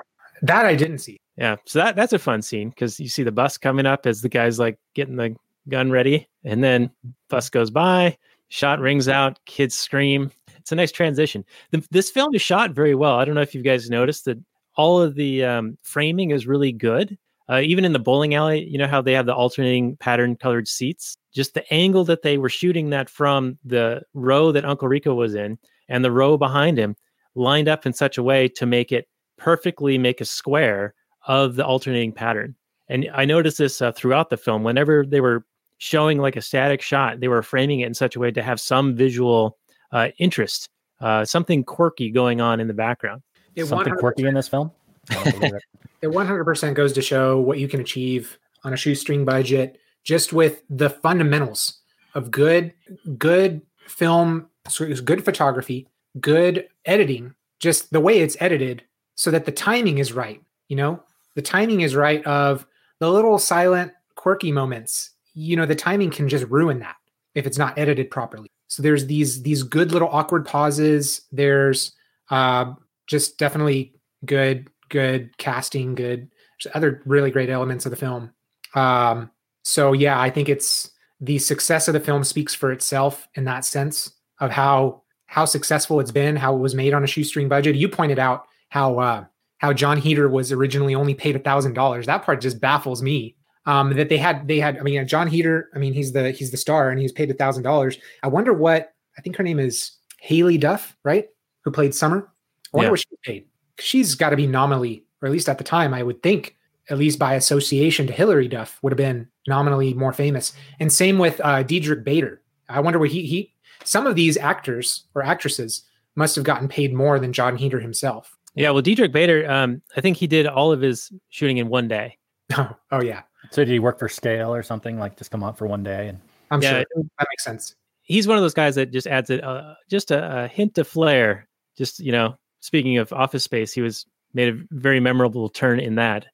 That I didn't see.
Yeah, so that that's a fun scene because you see the bus coming up as the guy's like getting the gun ready, and then bus goes by, shot rings out, kids scream. It's a nice transition. The, this film is shot very well. I don't know if you guys noticed that all of the um, framing is really good. Uh, even in the bowling alley, you know how they have the alternating pattern colored seats. Just the angle that they were shooting that from the row that Uncle Rico was in, and the row behind him, lined up in such a way to make it perfectly make a square of the alternating pattern. And I noticed this uh, throughout the film. Whenever they were showing like a static shot, they were framing it in such a way to have some visual uh, interest, uh, something quirky going on in the background.
It
Something
100%
quirky in this film. I don't believe it. *laughs*
It 100% goes to show what you can achieve on a shoestring budget just with the fundamentals of good good film so good photography, good editing, just the way it's edited so that the timing is right, you know? The timing is right of the little silent quirky moments. You know, the timing can just ruin that if it's not edited properly. So there's these these good little awkward pauses. There's uh just definitely good good casting, good other really great elements of the film. Um, so yeah, I think it's the success of the film speaks for itself in that sense of how how successful it's been, how it was made on a shoestring budget. You pointed out how uh, how Jon Heder was originally only paid a thousand dollars. That part just baffles me. Um, that they had they had. I mean, Jon Heder. I mean, he's the he's the star, and he's paid a thousand dollars. I wonder what I think her name is Haylie Duff, right? Who played Summer? I wonder
Yeah.
what she paid. She's got to be nominally, or at least at the time, I would think, at least by association to Hilary Duff, would have been nominally more famous. And same with uh, Diedrich Bader. I wonder what he he. Some of these actors or actresses must have gotten paid more than Jon Heder himself.
Yeah, well, Diedrich Bader, um, I think he did all of his shooting in one day. *laughs*
Oh, oh yeah,
So did he work for Scale or something? Like just come out for one day and
I'm
Yeah,
sure that makes sense.
he's one of those guys that just adds a, uh, just a, a hint of flair. Just you know, speaking of Office Space, he was made a very memorable turn in that.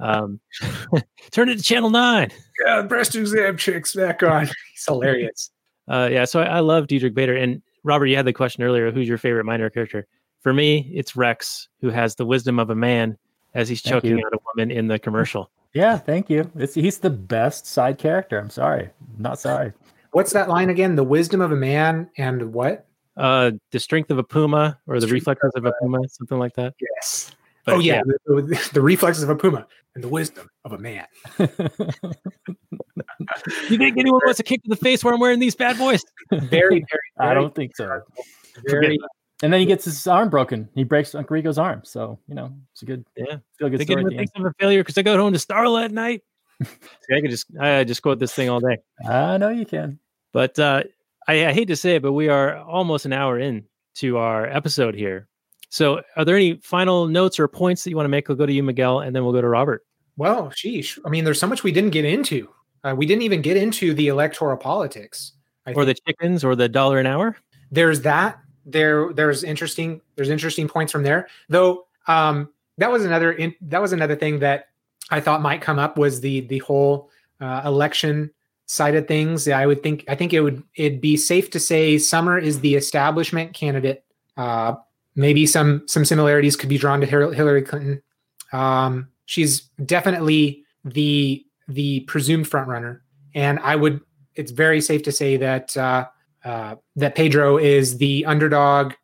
Um, *laughs* turn it to Channel Nine.
Yeah, breast exam chicks back on. *laughs* He's hilarious.
Uh, yeah, so I, I love Diedrich Bader and Robert. You had the question earlier: Who's your favorite minor character? For me, it's Rex, who has the wisdom of a man as he's choking out a woman in the commercial.
Yeah, thank you. It's, he's the best side character. I'm sorry. Not sorry.
What's that line again? The wisdom of a man and what?
Uh, the strength of a puma or the
Strength
reflexes of a puma, something like that.
Yes.
But
oh yeah, The, the- the reflexes of a puma and the wisdom of a man. *laughs*
You think anyone wants a kick to the face where I'm wearing these bad boys?
Very, very,
I don't think so.
very,
And then he gets his arm broken. He breaks Uncle Rico's arm. So you know it's a good,
Yeah.
feel good
They
story.
get
the end.
thinks I'm a failure because I got home to Starla at night. *laughs* See, I could just I just quote this thing all day.
I know you can.
But uh, I, I hate to say it, but we are almost an hour in to our episode here. So, are there any final notes or points that you want to make? We'll go to you, Miguel, and then we'll go to Robert.
Well, sheesh. I mean, there's so much we didn't get into. Uh, we didn't even get into the electoral politics. I
Or the chickens, or the dollar an hour.
there's that. There, there's interesting. There's interesting points from there. Though, um, that was another. In, that was another thing that I thought might come up was the the whole uh, election side of things. I would think. I think it would. It'd be safe to say Summer is the establishment candidate. Uh, maybe some some similarities could be drawn to Hillary Clinton. Um, she's definitely the the presumed front runner, and I would. It's very safe to say that uh, uh, that Pedro is the underdog.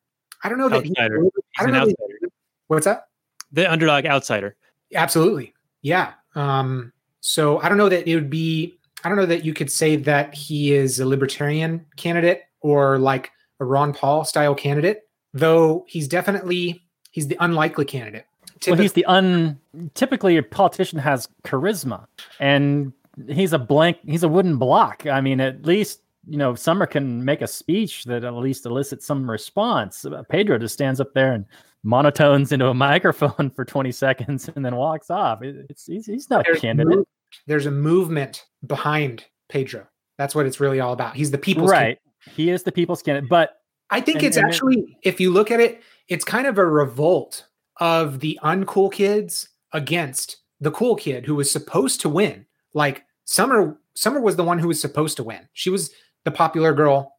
I don't know that. he- I don't
an
know. that- what's that?
The underdog outsider.
Absolutely. Yeah. Um, so I don't know that it would be, I don't know that you could say that he is a libertarian candidate or like a Ron Paul style candidate, though he's definitely, he's the unlikely candidate.
Well, he's the un. Typically, a politician has charisma, and he's a blank. He's a wooden block. I mean, at least you know Summer can make a speech that at least elicits some response. Uh, Pedro just stands up there and monotones into a *laughs* microphone for 20 seconds and then walks off. It's he's, he's not a candidate,
move- there's a movement behind Pedro. That's what it's really all about. He's the people's
right? He is the people's candidate, but
I think
And-
it's
and it-
actually, if you look at it, it's kind of a revolt of the uncool kids against the cool kid who was supposed to win. Like Summer, Summer was the one who was supposed to win. She was the popular girl.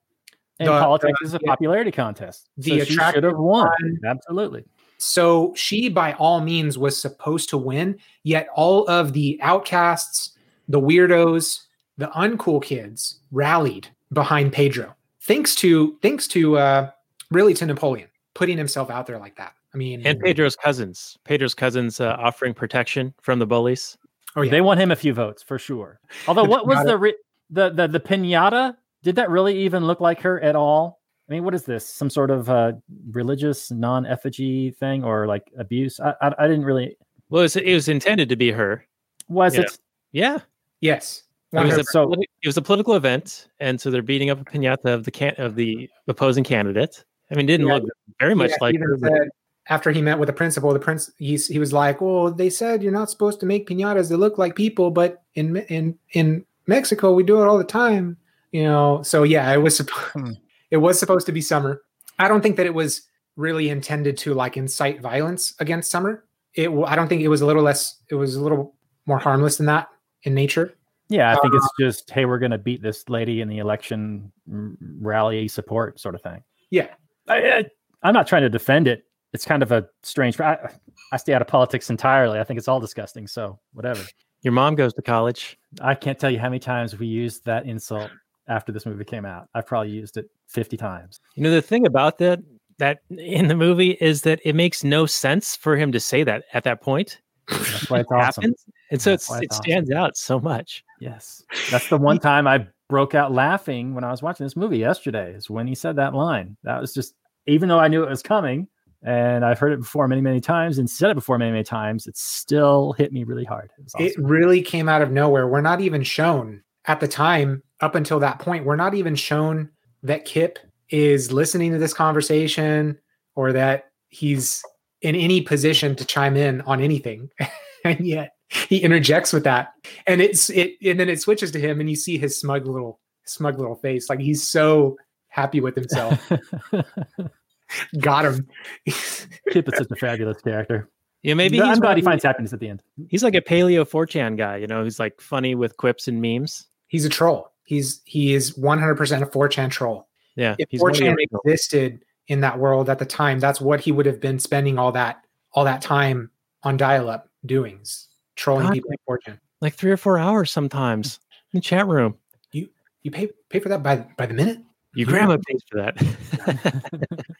in
The-
politics
the-
is a
yeah.
popularity contest.
The
so she should
attractive
have won.
one-
Absolutely.
So she, by all means, was supposed to win. Yet all of the outcasts, the weirdos, the uncool kids rallied behind Pedro. Thanks to thanks to uh, really to Napoleon putting himself out there like that. I mean,
And Pedro's cousins. Pedro's cousins uh, offering protection from the bullies.
oh yeah,
They want him a few votes for sure. Although, what was the re- the the the pinata? Did that really even look like her at all? I mean, what is this? Some sort of uh, religious non effigy thing or like abuse? I, I I didn't really.
Well, it was, it was intended to be her.
Was
Yeah.
it?
Yeah.
yes.
It was, a,
So-
politi- it was a political event, and so they're beating up a pinata of the can- of the opposing candidate. I mean, it didn't
Yeah.
look very much
Yeah,
like her, but-
said after he met with the principal, the prince he's, he was like, "Well, they said you're not supposed to make piñatas that look like people, but in in in Mexico we do it all the time." You know, so yeah, it was supposed
Hmm. *laughs*
it was supposed to be Summer. I don't think that it was really intended to like incite violence against Summer. It w- I don't think it was a little less. It was a little more harmless than that in nature.
Yeah, I think
Uh,
it's just hey, we're going to beat this lady in the election rally support sort of thing.
Yeah.
I, I, I'm not trying to defend it. It's kind of a strange. I, I stay out of politics entirely. I think it's all disgusting. So whatever.
your mom goes to college.
I can't tell you how many times we used that insult after this movie came out. I've probably used it 50 times.
You know, the thing about that that in the movie is that it makes no sense for him to say that at that point.
That's why it's awesome.
happens, and so
That's
it's, it
it's awesome.
stands out so much.
Yes. That's the one time I broke out laughing when I was watching this movie yesterday, is when he said that line. That was just, even though I knew it was coming and I've heard it before many, many times and said it before many, many times, it still hit me really hard. It was awesome.
It really came out of nowhere. We're not even shown at the time, up until that point, we're not even shown that Kip is listening to this conversation or that he's in any position to chime in on anything. *laughs* and yet he interjects with that. And it's it and then it switches to him and you see his smug little smug little face. Like he's so happy with himself. *laughs* Got him.
Kip is such a fabulous character.
Yeah, maybe
I'm
he's,
glad he finds happiness at the end.
he's like a paleo 4chan guy, you know, who's like funny with quips and memes.
he's a troll. He's he is 100% a 4chan troll.
Yeah,
if
he's one of
4chan existed in that world at the time, that's what he would have been spending all that all that time on dial-up doings, trolling
God.
people in 4chan.
like three or four hours sometimes in the chat room.
You you pay pay for that by by the minute.
Your grandma pays for that. *laughs*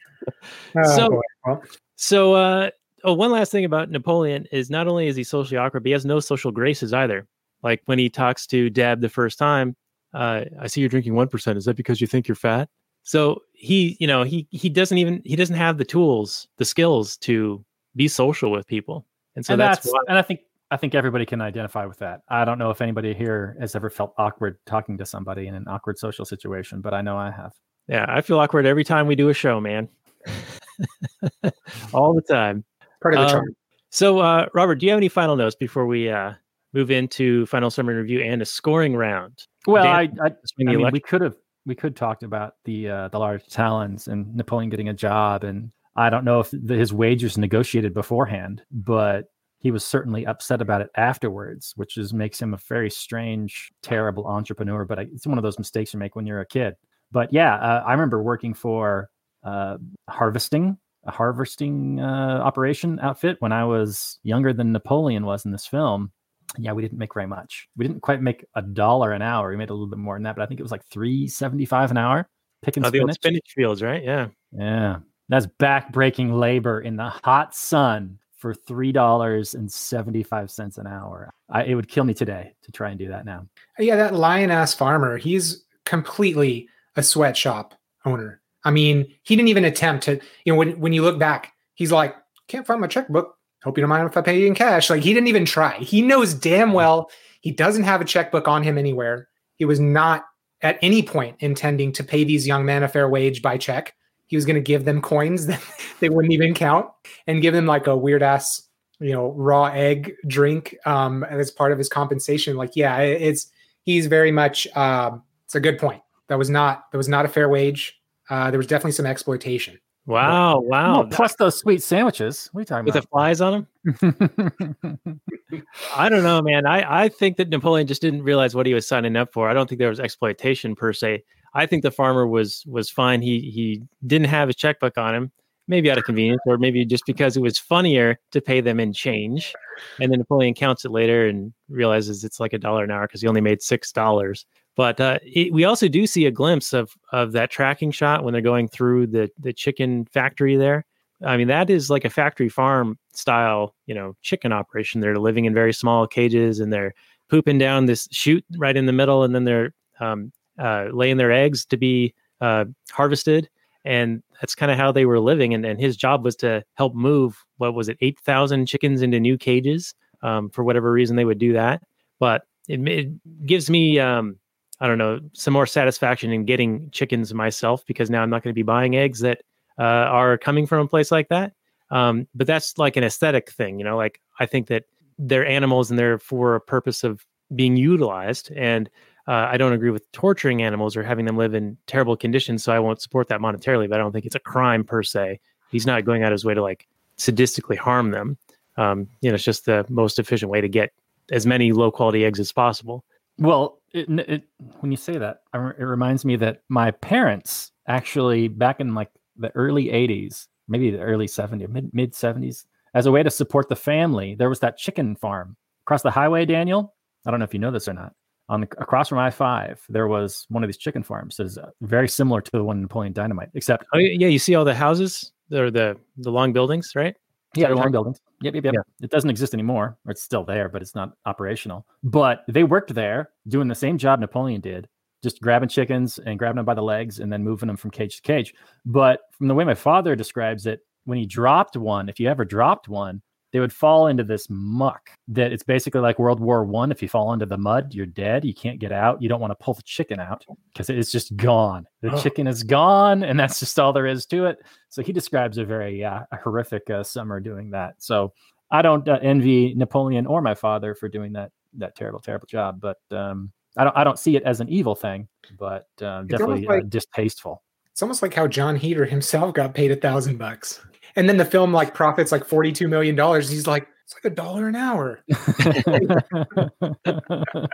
Oh,
So-. So, uh, oh, one last thing about Napoleon is not only is he socially awkward, but he has no social graces either. Like when he talks to Deb the first time, uh, I see you're drinking one percent. Is that because you think you're fat? So he, you know, he he doesn't even he doesn't have the tools, the skills to be social with people, and so
and
that's,
that's,
why.
and I think I think everybody can identify with that. I don't know if anybody here has ever felt awkward talking to somebody in an awkward social situation, but I know I have.
Yeah, I feel awkward every time we do a show, man. *laughs* All the time.
Part of the
Um,
charm.
So, uh, Robert, do you have any final notes before we uh, move into final summary review and a scoring round?
Well,
Dan,
I, I, I mean, we could have we could talked about the uh, the large talons and Napoleon getting a job, and I don't know if the, his wage was negotiated beforehand, but he was certainly upset about it afterwards, which is makes him a very strange, terrible entrepreneur. But I, it's one of those mistakes you make when you're a kid. But yeah, uh, I remember working for uh, harvesting a harvesting uh, operation outfit when I was younger than Napoleon was in this film. Yeah, we didn't make very much. We didn't quite make a dollar an hour. We made a little bit more than that, but I think it was like three seventy five an hour. Picking
Oh, the old
spinach.
spinach fields, right? Yeah.
Yeah, that's back-breaking labor in the hot sun for three dollars and seventy-five cents an hour. I, it would kill me today to try and do that now.
Yeah, that lion ass farmer, he's completely a sweatshop owner. I mean, he didn't even attempt to, you know, when when you look back, he's like, can't find my checkbook. Hope you don't mind if I pay you in cash. Like he didn't even try. He knows damn well he doesn't have a checkbook on him anywhere. He was not at any point intending to pay these young men a fair wage by check. He was going to give them coins *laughs* that they wouldn't even count and give them like a weird ass, you know, raw egg drink um, as part of his compensation. Like, yeah, it's he's very much. Um, it's a good point. That was not that was not a fair wage. Uh, there was definitely some exploitation.
Wow. Wow.
Oh, plus those sweet sandwiches. What are you
With the flies on them? *laughs* I don't know, man. I, I think that Napoleon just didn't realize what he was signing up for. I don't think there was exploitation per se. I think the farmer was was fine. He he didn't have his checkbook on him, maybe out of convenience, or maybe just because it was funnier to pay them in change. And then Napoleon counts it later and realizes it's like a dollar an hour because he only made six dollars. But uh, it, we also do see a glimpse of of that tracking shot when they're going through the the chicken factory there. I mean, that is like a factory farm style, you know, chicken operation. They're living in very small cages and they're pooping down this chute right in the middle, and then they're um, uh, laying their eggs to be uh, harvested. And that's kind of how they were living. And, and his job was to help move what was it, eight thousand chickens into new cages. Um, for whatever reason, they would do that. But it, it gives me, um, I don't know, some more satisfaction in getting chickens myself because now I'm not going to be buying eggs that uh, are coming from a place like that. Um, but that's like an aesthetic thing, you know. Like I think that they're animals and they're for a purpose of being utilized, and uh, I don't agree with torturing animals or having them live in terrible conditions. So I won't support that monetarily. But I don't think it's a crime per se. He's not going out of his way to like sadistically harm them. Um, you know, it's just the most efficient way to get as many low quality eggs as possible.
Well, it, it, when you say that, it reminds me that my parents actually back in like the early 80s, maybe the early 70s, mid mid 70s, as a way to support the family, there was that chicken farm across the highway, Daniel. I don't know if you know this or not. On the, across from I-5, there was one of these chicken farms that is uh, very similar to the one in Napoleon Dynamite, except
Oh yeah, you see all the houses, or the the long buildings, right?
Yeah, long buildings. Yep, yep, yep.
Yeah.
It doesn't exist anymore, or it's still there, but it's not operational. But they worked there doing the same job Napoleon did, just grabbing chickens and grabbing them by the legs and then moving them from cage to cage. But from the way my father describes it, when he dropped one, if you ever dropped one, they would fall into this muck that it's basically like World War One. If you fall into the mud, you're dead. You can't get out. You don't want to pull the chicken out because it's just gone. The
Oh.
chicken is gone, and that's just all there is to it. So he describes a very uh, a horrific uh, summer doing that. So I don't uh, envy Napoleon or my father for doing that that terrible, terrible job. But um, I don't I don't see it as an evil thing, but uh, definitely uh,
like-
distasteful.
It's almost like how Jon Heder himself got paid a thousand bucks, and then the film like profits like forty two million dollars. He's like, it's like a dollar an hour. *laughs*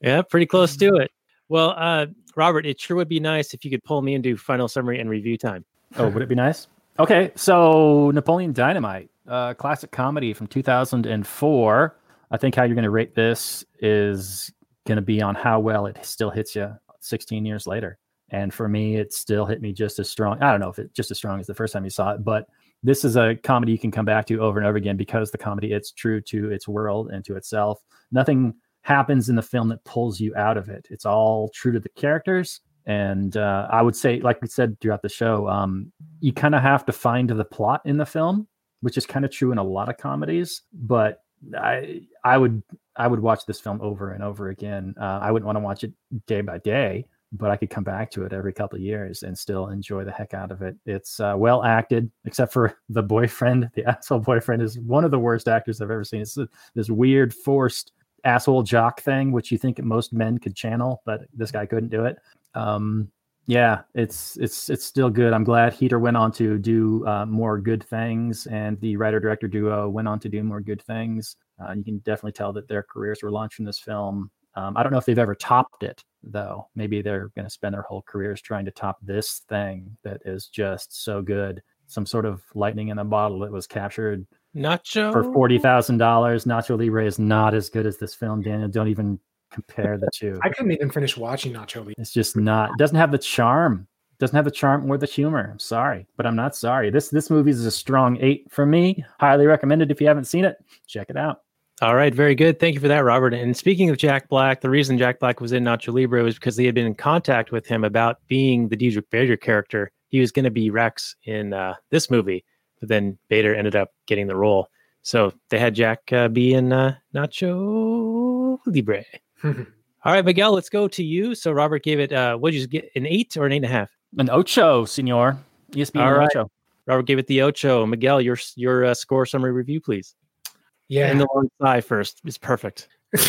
Yeah, pretty close to it. Well, uh, Robert, it sure would be nice if you could pull me into final summary and review time.
oh, would it be nice? Okay, so Napoleon Dynamite, uh, classic comedy from 2004. I think how you're going to rate this is going to be on how well it still hits you 16 years later. And for me, it still hit me just as strong. I don't know if it's just as strong as the first time you saw it, but this is a comedy you can come back to over and over again because the comedy it's true to its world and to itself. Nothing happens in the film that pulls you out of it. It's all true to the characters And uh, I would say, like we said throughout the show, um, you kind of have to find the plot in the film, which is kind of true in a lot of comedies. But I, I would, I would watch this film over and over again. Uh, I wouldn't want to watch it day by day, but I could come back to it every couple of years and still enjoy the heck out of it. It's uh, well acted, except for *laughs* the boyfriend. The asshole boyfriend is one of the worst actors I've ever seen. It's this weird, forced asshole jock thing, which you think most men could channel, but this guy couldn't do it. Um, yeah, it's it's it's still good. I'm glad Heder went on to do uh, more good things, and the writer director duo went on to do more good things. Uh, you can definitely tell that their careers were launched from this film. Um, I don't know if they've ever topped it, though. Maybe they're going to spend their whole careers trying to top this thing that is just so good. Some sort of lightning in a bottle that was captured
Nacho
for forty thousand dollars. Nacho Libre is not as good as this film, Daniel. Don't even compare the two.
I couldn't even finish watching Nacho Libre.
It's just not. It doesn't have the charm. It doesn't have the charm or the humor. I'm sorry, but I'm not sorry. This this movie is a strong eight for me. Highly recommended if you haven't seen it. Check it out.
All right, very good. Thank you for that, Robert. And speaking of Jack Black, the reason Jack Black was in Nacho Libre was because they had been in contact with him about being the Diedrich Bader character. He was going to be Rex in uh, this movie, but then Bader ended up getting the role. So they had Jack uh, be in uh, Nacho Libre. *laughs* All right, Miguel, let's go to you. So Robert gave it, uh, what did you get, an eight or an eight and a half?
An ocho, senor. ESPN
All right.
ocho.
Robert gave it the ocho. Miguel, your your uh, score summary review, please.
Yeah.
And the long sigh first is perfect.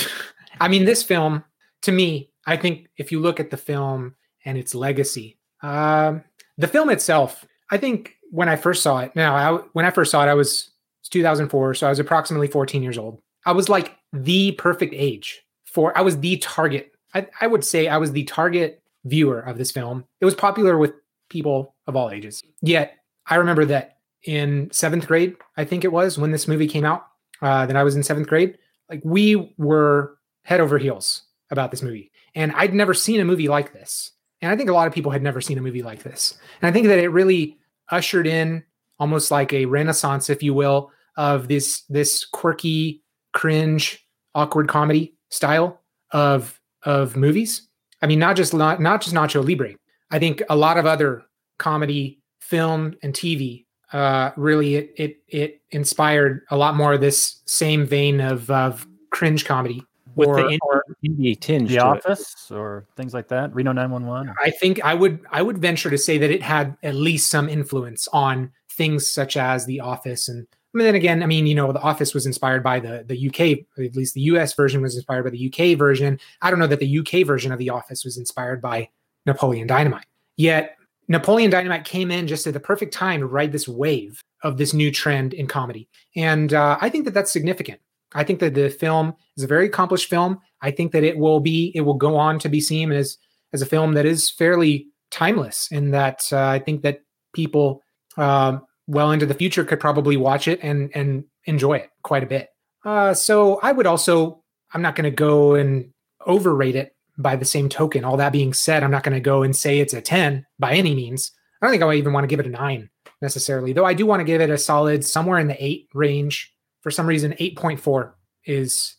*laughs*
I mean, this film, to me, I think if you look at the film and its legacy, um, the film itself, I think when I first saw it, now I, when I first saw it, I was 2004, so I was approximately 14 years old. I was like the perfect age for. I was the target. I, I would say I was the target viewer of this film. It was popular with people of all ages. Yet I remember that in seventh grade, I think it was when this movie came out. Uh, that I was in seventh grade. Like we were head over heels about this movie, and I'd never seen a movie like this. And I think a lot of people had never seen a movie like this. And I think that it really ushered in almost like a renaissance, if you will, of this this quirky, cringe, awkward comedy style of of movies. I mean, not just not, not just Nacho Libre. I think a lot of other comedy, film, and TV uh, really it, it it inspired a lot more of this same vein of of cringe comedy.
With
or-
the indie,
or
indie tinge.
The
to it.
Office or things like that. Reno 911.
I think I would I would venture to say that it had at least some influence on things such as The Office and I mean, then again, I mean, you know, The Office was inspired by the the UK, at least the US version was inspired by the UK version. I don't know that the UK version of The Office was inspired by Napoleon Dynamite. Yet Napoleon Dynamite came in just at the perfect time to ride this wave of this new trend in comedy, and uh, I think that that's significant. I think that the film is a very accomplished film. I think that it will be, it will go on to be seen as as a film that is fairly timeless, and that uh, I think that people um, well into the future could probably watch it and and enjoy it quite a bit. Uh, so I would also, I'm not going to go and overrate it by the same token. All that being said, I'm not going to go and say it's a 10 by any means. I don't think I even want to give it a nine necessarily, though I do want to give it a solid somewhere in the eight range. For some reason, 8.4 is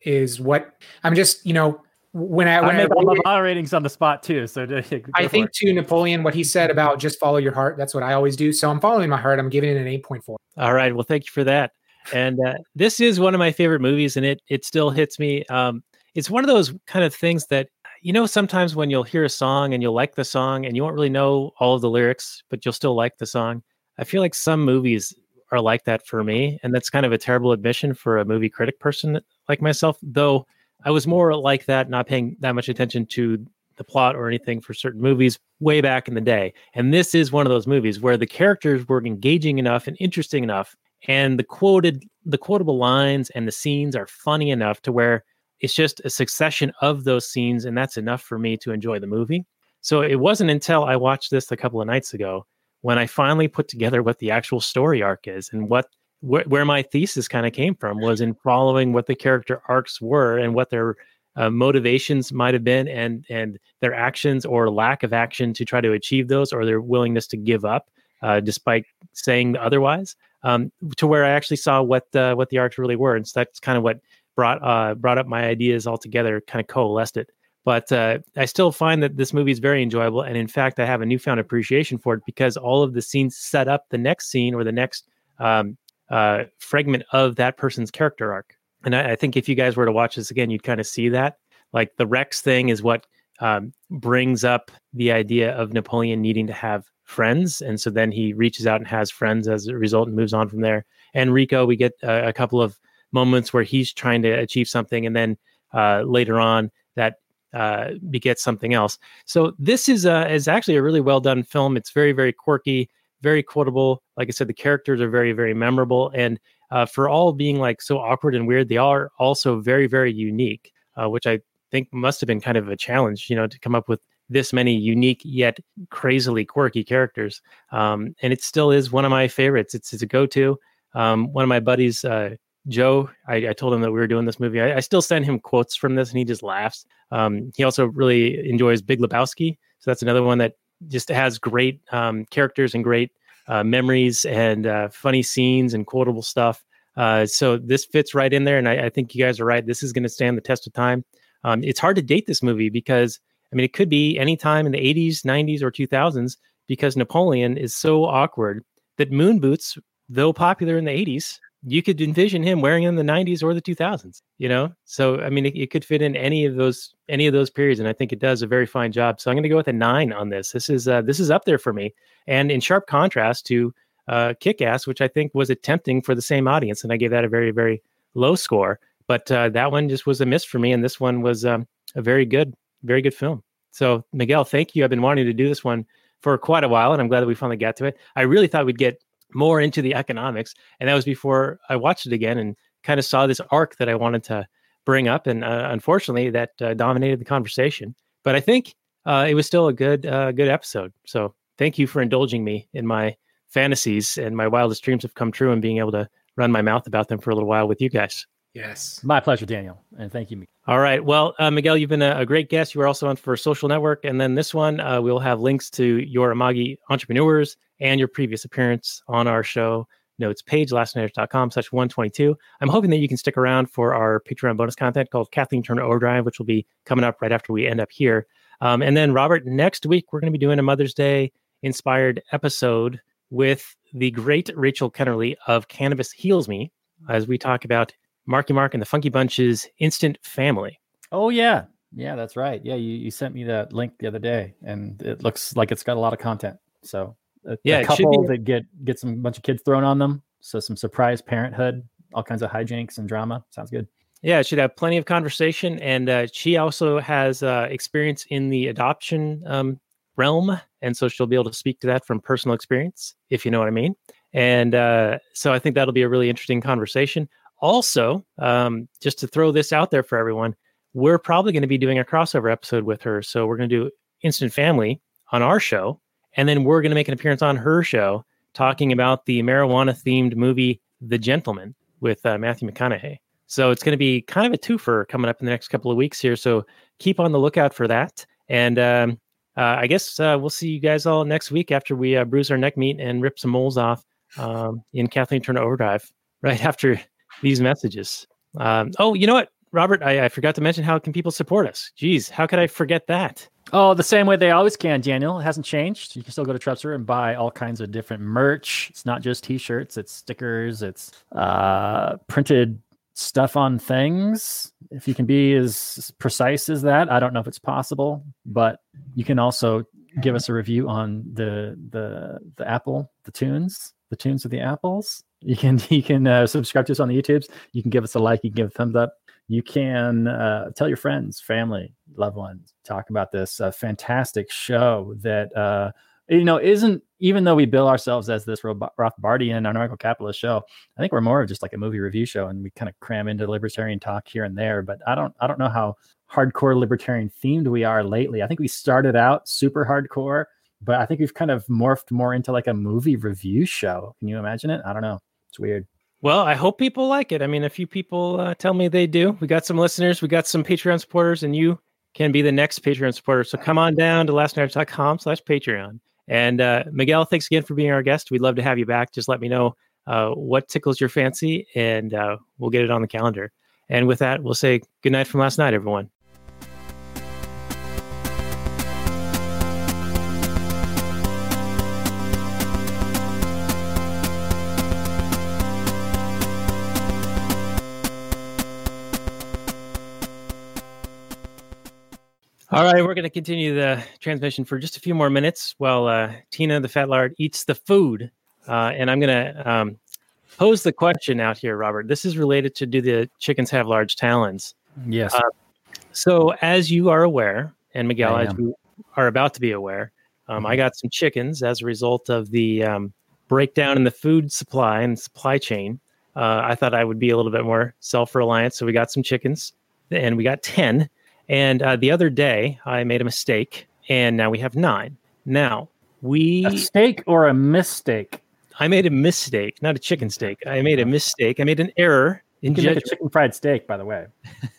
is what I'm just, you know, when I,
I
when I,
make all my my ratings on the spot too. So *laughs*
I think to Napoleon, what he said about just follow your heart, that's what I always do. So I'm following my heart. I'm giving it an 8.4.
All right. Well, thank you for that. And uh, this is one of my favorite movies, and it it still hits me. Um, it's one of those kind of things that you know sometimes when you'll hear a song and you'll like the song and you won't really know all of the lyrics, but you'll still like the song. I feel like some movies are like that for me, and that's kind of a terrible admission for a movie critic person like myself. Though I was more like that, not paying that much attention to the plot or anything for certain movies way back in the day. And this is one of those movies where the characters were engaging enough and interesting enough, and the quoted, the quotable lines and the scenes are funny enough to where it's just a succession of those scenes, and that's enough for me to enjoy the movie. So it wasn't until I watched this a couple of nights ago when I finally put together what the actual story arc is and what wh- where my thesis kind of came from was in following what the character arcs were and what their uh, motivations might have been and and their actions or lack of action to try to achieve those or their willingness to give up uh, despite saying otherwise um, to where I actually saw what uh, what the arcs really were and so that's kind of what brought uh, brought up my ideas all together kind of coalesced it But uh, I still find that this movie is very enjoyable, and in fact, I have a newfound appreciation for it because all of the scenes set up the next scene or the next um, uh, fragment of that person's character arc. And I, I think if you guys were to watch this again, you'd kind of see that. Like the Rex thing is what um, brings up the idea of Napoleon needing to have friends, and so then he reaches out and has friends as a result, and moves on from there. And Rico, we get a, a couple of moments where he's trying to achieve something, and then uh, later on that uh, begets something else. So this is a, is actually a really well done film. It's very very quirky, very quotable. Like I said, the characters are very very memorable, and uh, for all being like so awkward and weird, they are also very very unique, uh, which I think must have been kind of a challenge, you know, to come up with this many unique yet crazily quirky characters. Um, and it still is one of my favorites. It's, it's a go to. Um, one of my buddies, uh, Joe, I, I, told him that we were doing this movie. I, I, still send him quotes from this and he just laughs. Um, he also really enjoys Big Lebowski. So that's another one that just has great um, characters and great uh, memories and uh, funny scenes and quotable stuff. Uh, so this fits right in there. And I, I think you guys are right. This is going to stand the test of time. Um, it's hard to date this movie because I mean, it could be any time in the 80s, 90s, or 2000s because Napoleon is so awkward that moon boots, though popular in the 80s, you could envision him wearing in the 90s or the 2000s. You know, so I mean, it, it could fit in any of those any of those periods, and I think it does a very fine job. So I'm going to go with a nine on this. This is uh, this is up there for me, and in sharp contrast to uh, Kick Ass, which I think was attempting for the same audience, and I gave that a very very low score. But uh, that one just was a miss for me, and this one was um, a very good very good film. So Miguel, thank you. I've been wanting to do this one for quite a while, and I'm glad that we finally got to it. I really thought we'd get more into the economics, and that was before I watched it again and kind of saw this arc that I wanted to bring up, and uh, unfortunately, that uh, dominated the conversation. But I think uh, it was still a good, uh, good episode. So thank you for indulging me in my fantasies, and my wildest dreams have come true, and being able to run my mouth about them for a little while with you guys.
Yes.
My pleasure, Daniel. And thank you.
All right. Well, uh, Miguel, you've been a, a, great guest. You were also on for Social Network. And then this one, uh, we'll have links to your Amagi entrepreneurs and your previous appearance on our show notes page, lastnighters.com slash 122. I'm hoping that you can stick around for our Patreon bonus content called Kathleen Turner Overdrive, which will be coming up right after we end up here. Um, and then, Robert, next week, we're going to be doing a Mother's Day inspired episode with the great Rachel Kennerly of Cannabis Heals Me as we talk about Marky Mark and the Funky Bunch's Instant Family.
Oh yeah, yeah, that's right. Yeah, you, you sent me that link the other day, and it looks like it's got a lot of content. So a,
yeah,
a couple be... that get get some bunch of kids thrown on them. So some surprise parenthood, all kinds of hijinks and drama. Sounds good.
Yeah, it should have plenty of conversation, and uh, she also has uh, experience in the adoption um, realm, and so she'll be able to speak to that from personal experience, if you know what I mean. And uh, so I think that'll be a really interesting conversation. Also, um, just to throw this out there for everyone, we're probably going to be doing a crossover episode with her. So we're going to do Instant Family on our show, and then we're going to make an appearance on her show talking about the marijuana themed movie The Gentleman with uh, Matthew McConaughey. So it's going to be kind of a twofer coming up in the next couple of weeks here. So keep on the lookout for that. And um, uh, I guess uh, we'll see you guys all next week after we uh, bruise our neck meat and rip some moles off um, in Kathleen Turner Overdrive *laughs* right after these messages. Um, oh, you know what, Robert? I, I, forgot to mention how can people support us. Geez, how could I forget that?
Oh, the same way they always can, Daniel. It hasn't changed. You can still go to Trepser and buy all kinds of different merch. It's not just T-shirts; it's stickers, it's uh, printed stuff on things. If you can be as precise as that, I don't know if it's possible, but you can also give us a review on the the the Apple, the tunes, the tunes of the apples you can *laughs* you can uh, subscribe to us on the YouTubes. You can give us a like. You can give a thumbs up. You can uh, tell your friends, family, loved ones. Talk about this uh, fantastic show that uh, you know isn't even though we bill ourselves as this Rothbardian anarcho capitalist show. I think we're more of just like a movie review show, and we kind of cram into libertarian talk here and there. But I don't I don't know how hardcore libertarian themed we are lately. I think we started out super hardcore, but I think we've kind of morphed more into like a movie review show. Can you imagine it? I don't know. It's weird.
Well, I hope people like it. I mean, a few people uh, tell me they do. We got some listeners, we got some Patreon supporters, and you can be the next Patreon supporter. So come on down to lastnighters.com slash Patreon. And uh, Miguel, thanks again for being our guest. We'd love to have you back. Just let me know uh, what tickles your fancy, and uh, we'll get it on the calendar. And with that, we'll say good night from last night, everyone. All right, we're going to continue the transmission for just a few more minutes while uh, Tina, the fat lard, eats the food. Uh, and I'm going to um, pose the question out here, Robert. This is related to do the chickens have large talons?
Yes.
Uh, So, as you are aware, and Miguel, as you are about to be aware, um, I got some chickens as a result of the um, breakdown in the food supply and supply chain. Uh, I thought I would be a little bit more self reliant. So, we got some chickens and we got 10. And uh, the other day, I made a mistake and now we have nine. Now, we.
a steak or a mistake?
I made a mistake, not a chicken steak. I made a mistake. I made an error in
You can make a
judgment.
chicken fried steak, by the way.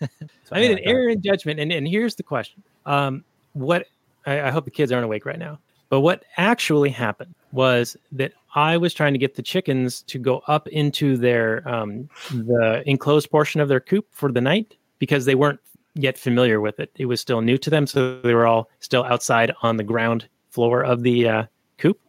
*laughs*
I made an error in judgment, and, and here's the question: um, What I, I hope the kids aren't awake right now, but what actually happened was that I was trying to get the chickens to go up into their um, the enclosed portion of their coop for the night because they weren't yet familiar with it. It was still new to them, so they were all still outside on the ground floor of the uh, coop.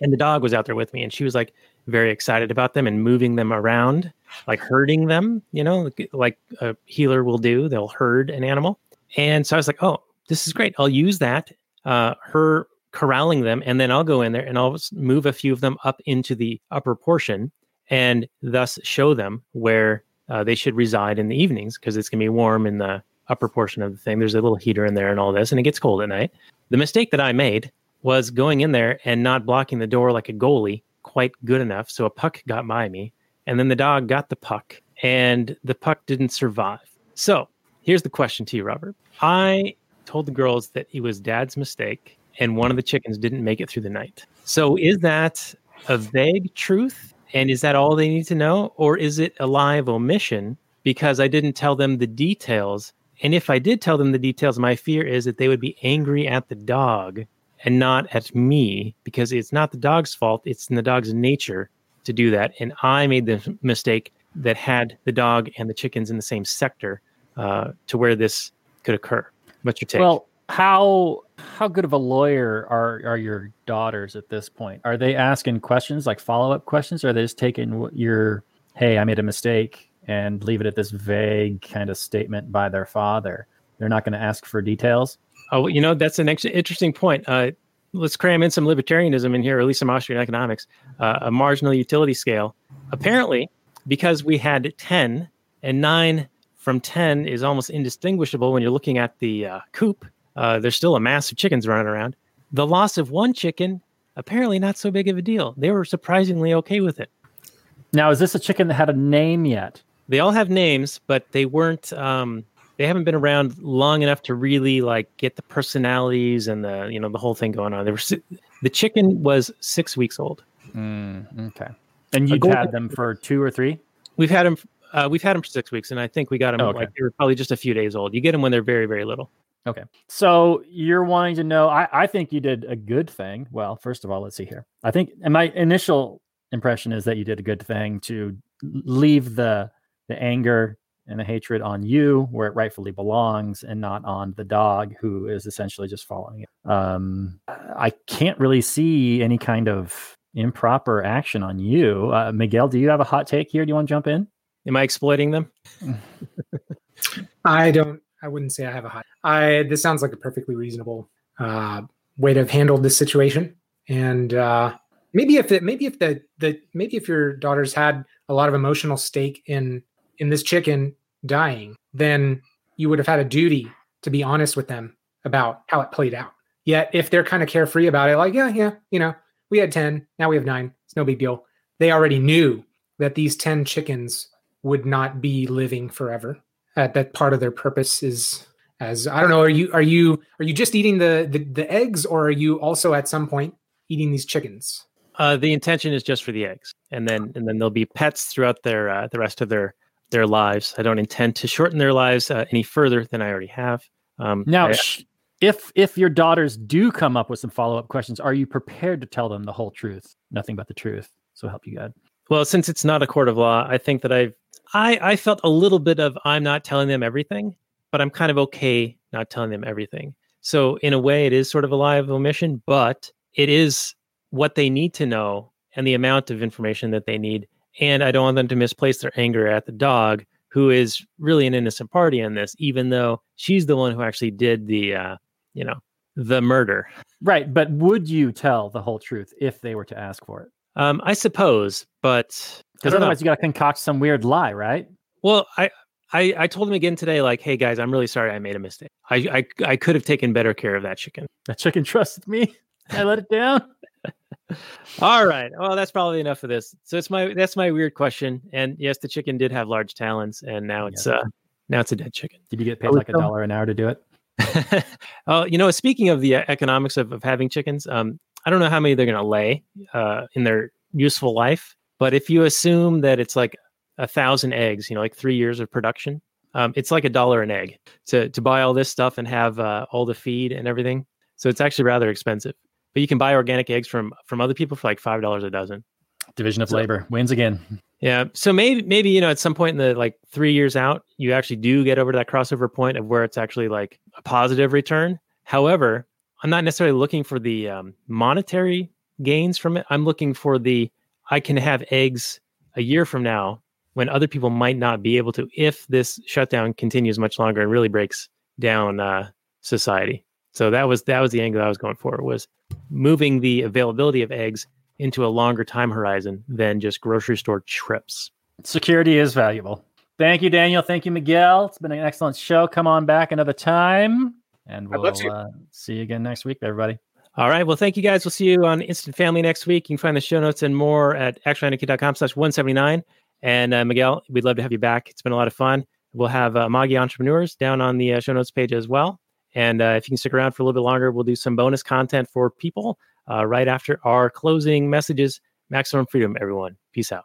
And the dog was out there with me, and she was like very excited about them and moving them around, like herding them, you know, like, like a heeler will do. They'll herd an animal. And so I was like, oh, this is great. I'll use that, uh, her corralling them, and then I'll go in there and I'll move a few of them up into the upper portion and thus show them where uh, they should reside in the evenings because it's going to be warm in the upper portion of the thing. There's a little heater in there and all this, and it gets cold at night. The mistake that I made was going in there and not blocking the door like a goalie quite good enough. So a puck got by me, and then the dog got the puck, and the puck didn't survive. So here's the question to you, Robert. I told the girls that it was dad's mistake, and one of the chickens didn't make it through the night. So is that a vague truth? And is that all they need to know? Or is it a live omission because I didn't tell them the details? And if I did tell them the details, my fear is that they would be angry at the dog and not at me because it's not the dog's fault. It's in the dog's nature to do that. And I made the mistake that had the dog and the chickens in the same sector uh, to where this could occur. What's your take?
Well, how how good of a lawyer are are your daughters at this point? Are they asking questions like follow up questions, or are they just taking your hey, I made a mistake and leave it at this vague kind of statement by their father? They're not going to ask for details.
Oh, you know, that's an ex- interesting point. Uh, let's cram in some libertarianism in here, or at least some Austrian economics, uh, a marginal utility scale. Apparently, because we had 10 and 9 from 10 is almost indistinguishable when you're looking at the uh, coop, uh, there's still a mass of chickens running around. The loss of one chicken, apparently not so big of a deal. They were surprisingly okay with it.
Now, is this a chicken that had a name yet?
They all have names, but they weren't. Um, they haven't been around long enough to really like get the personalities and the you know the whole thing going on. They were si- the chicken was six weeks old.
okay. And
you've
had them for two or three?
We've had them. Uh, we've had them for six weeks, and I think we got them
Oh, okay.
like they were probably just a few days old. You get them when they're very very little.
Okay. So you're wanting to know. I, I think you did a good thing. Well, first of all, let's see here. I think, and my initial impression is that you did a good thing to leave the the anger and the hatred on you where it rightfully belongs and not on the dog who is essentially just following it. Um, I can't really see any kind of improper action on you. Uh, Miguel, do you have a hot take here? Do you want to jump in?
Am I exploiting them? *laughs*
I don't. I wouldn't say I have a hot. I. This sounds like a perfectly reasonable uh, way to have handled this situation. And uh, maybe if it, maybe if the the maybe if your daughters had a lot of emotional stake in in this chicken dying, then you would have had a duty to be honest with them about how it played out. Yet if they're kind of carefree about it, like yeah, yeah, you know, we had ten, now we have nine. It's no big deal. They already knew that these ten chickens would not be living forever uh, that part of their purpose is as I don't know. Are you are you are you just eating the, the the eggs, or are you also at some point eating these chickens?
Uh, the intention is just for the eggs, and then and then they'll be pets throughout their uh, the rest of their their lives. I don't intend to shorten their lives uh, any further than I already have. Um,
Now,
I-
sh- if if your daughters do come up with some follow up questions, are you prepared to tell them the whole truth, nothing but the truth? So help you God.
Well, since it's not a court of law, I think that I've I I felt a little bit of I'm not telling them everything, but I'm kind of okay not telling them everything. So in a way, it is sort of a lie of omission, but it is what they need to know and the amount of information that they need. And I don't want them to misplace their anger at the dog who is really an innocent party in this, even though she's the one who actually did the, uh, you know, the murder.
Right, but would you tell the whole truth if they were to ask for it?
Um, I suppose, but
Because
don't know.
otherwise, you got to concoct some weird lie, right?
Well, I, I I told him again today, like, hey guys, I'm really sorry I made a mistake. I I, I could have taken better care of that chicken.
That chicken trusted me. I let it down.
All right. Well, that's probably enough of this. So it's my that's my weird question. And yes, the chicken did have large talons, and now it's
Yes.
uh now it's a dead chicken.
Did you get paid like a dollar an hour to do it? *laughs*
oh, you know, speaking of the uh, economics of, of having chickens, um, I don't know how many they're going to lay uh, in their useful life, but if you assume that it's like a thousand eggs, you know, like three years of production, um, it's like a dollar an egg to to buy all this stuff and have uh, all the feed and everything. So it's actually rather expensive. But you can buy organic eggs from from other people for like five dollars a dozen.
Division of
So-
labor wins again.
Yeah. So maybe maybe you know at some point in the like three years out, you actually do get over to that crossover point of where it's actually like a positive return. However, I'm not necessarily looking for the um, monetary gains from it. I'm looking for the I can have eggs a year from now when other people might not be able to if this shutdown continues much longer and really breaks down uh, society. So that was that was the angle I was going for was moving the availability of eggs into a longer time horizon than just grocery store trips.
Security is valuable. Thank you, Daniel. Thank you, Miguel. It's been an excellent show. Come on back another time, and we'll
you.
uh, see you again next week, everybody.
All right. Well, thank you guys. We'll see you on Instant Family next week. You can find the show notes and more at actuallynikki.com slash 179. And uh, Miguel, we'd love to have you back. It's been a lot of fun. We'll have uh, Magi Entrepreneurs down on the uh, show notes page as well. And uh, if you can stick around for a little bit longer, we'll do some bonus content for people uh, right after our closing messages. Maximum freedom, everyone. Peace out.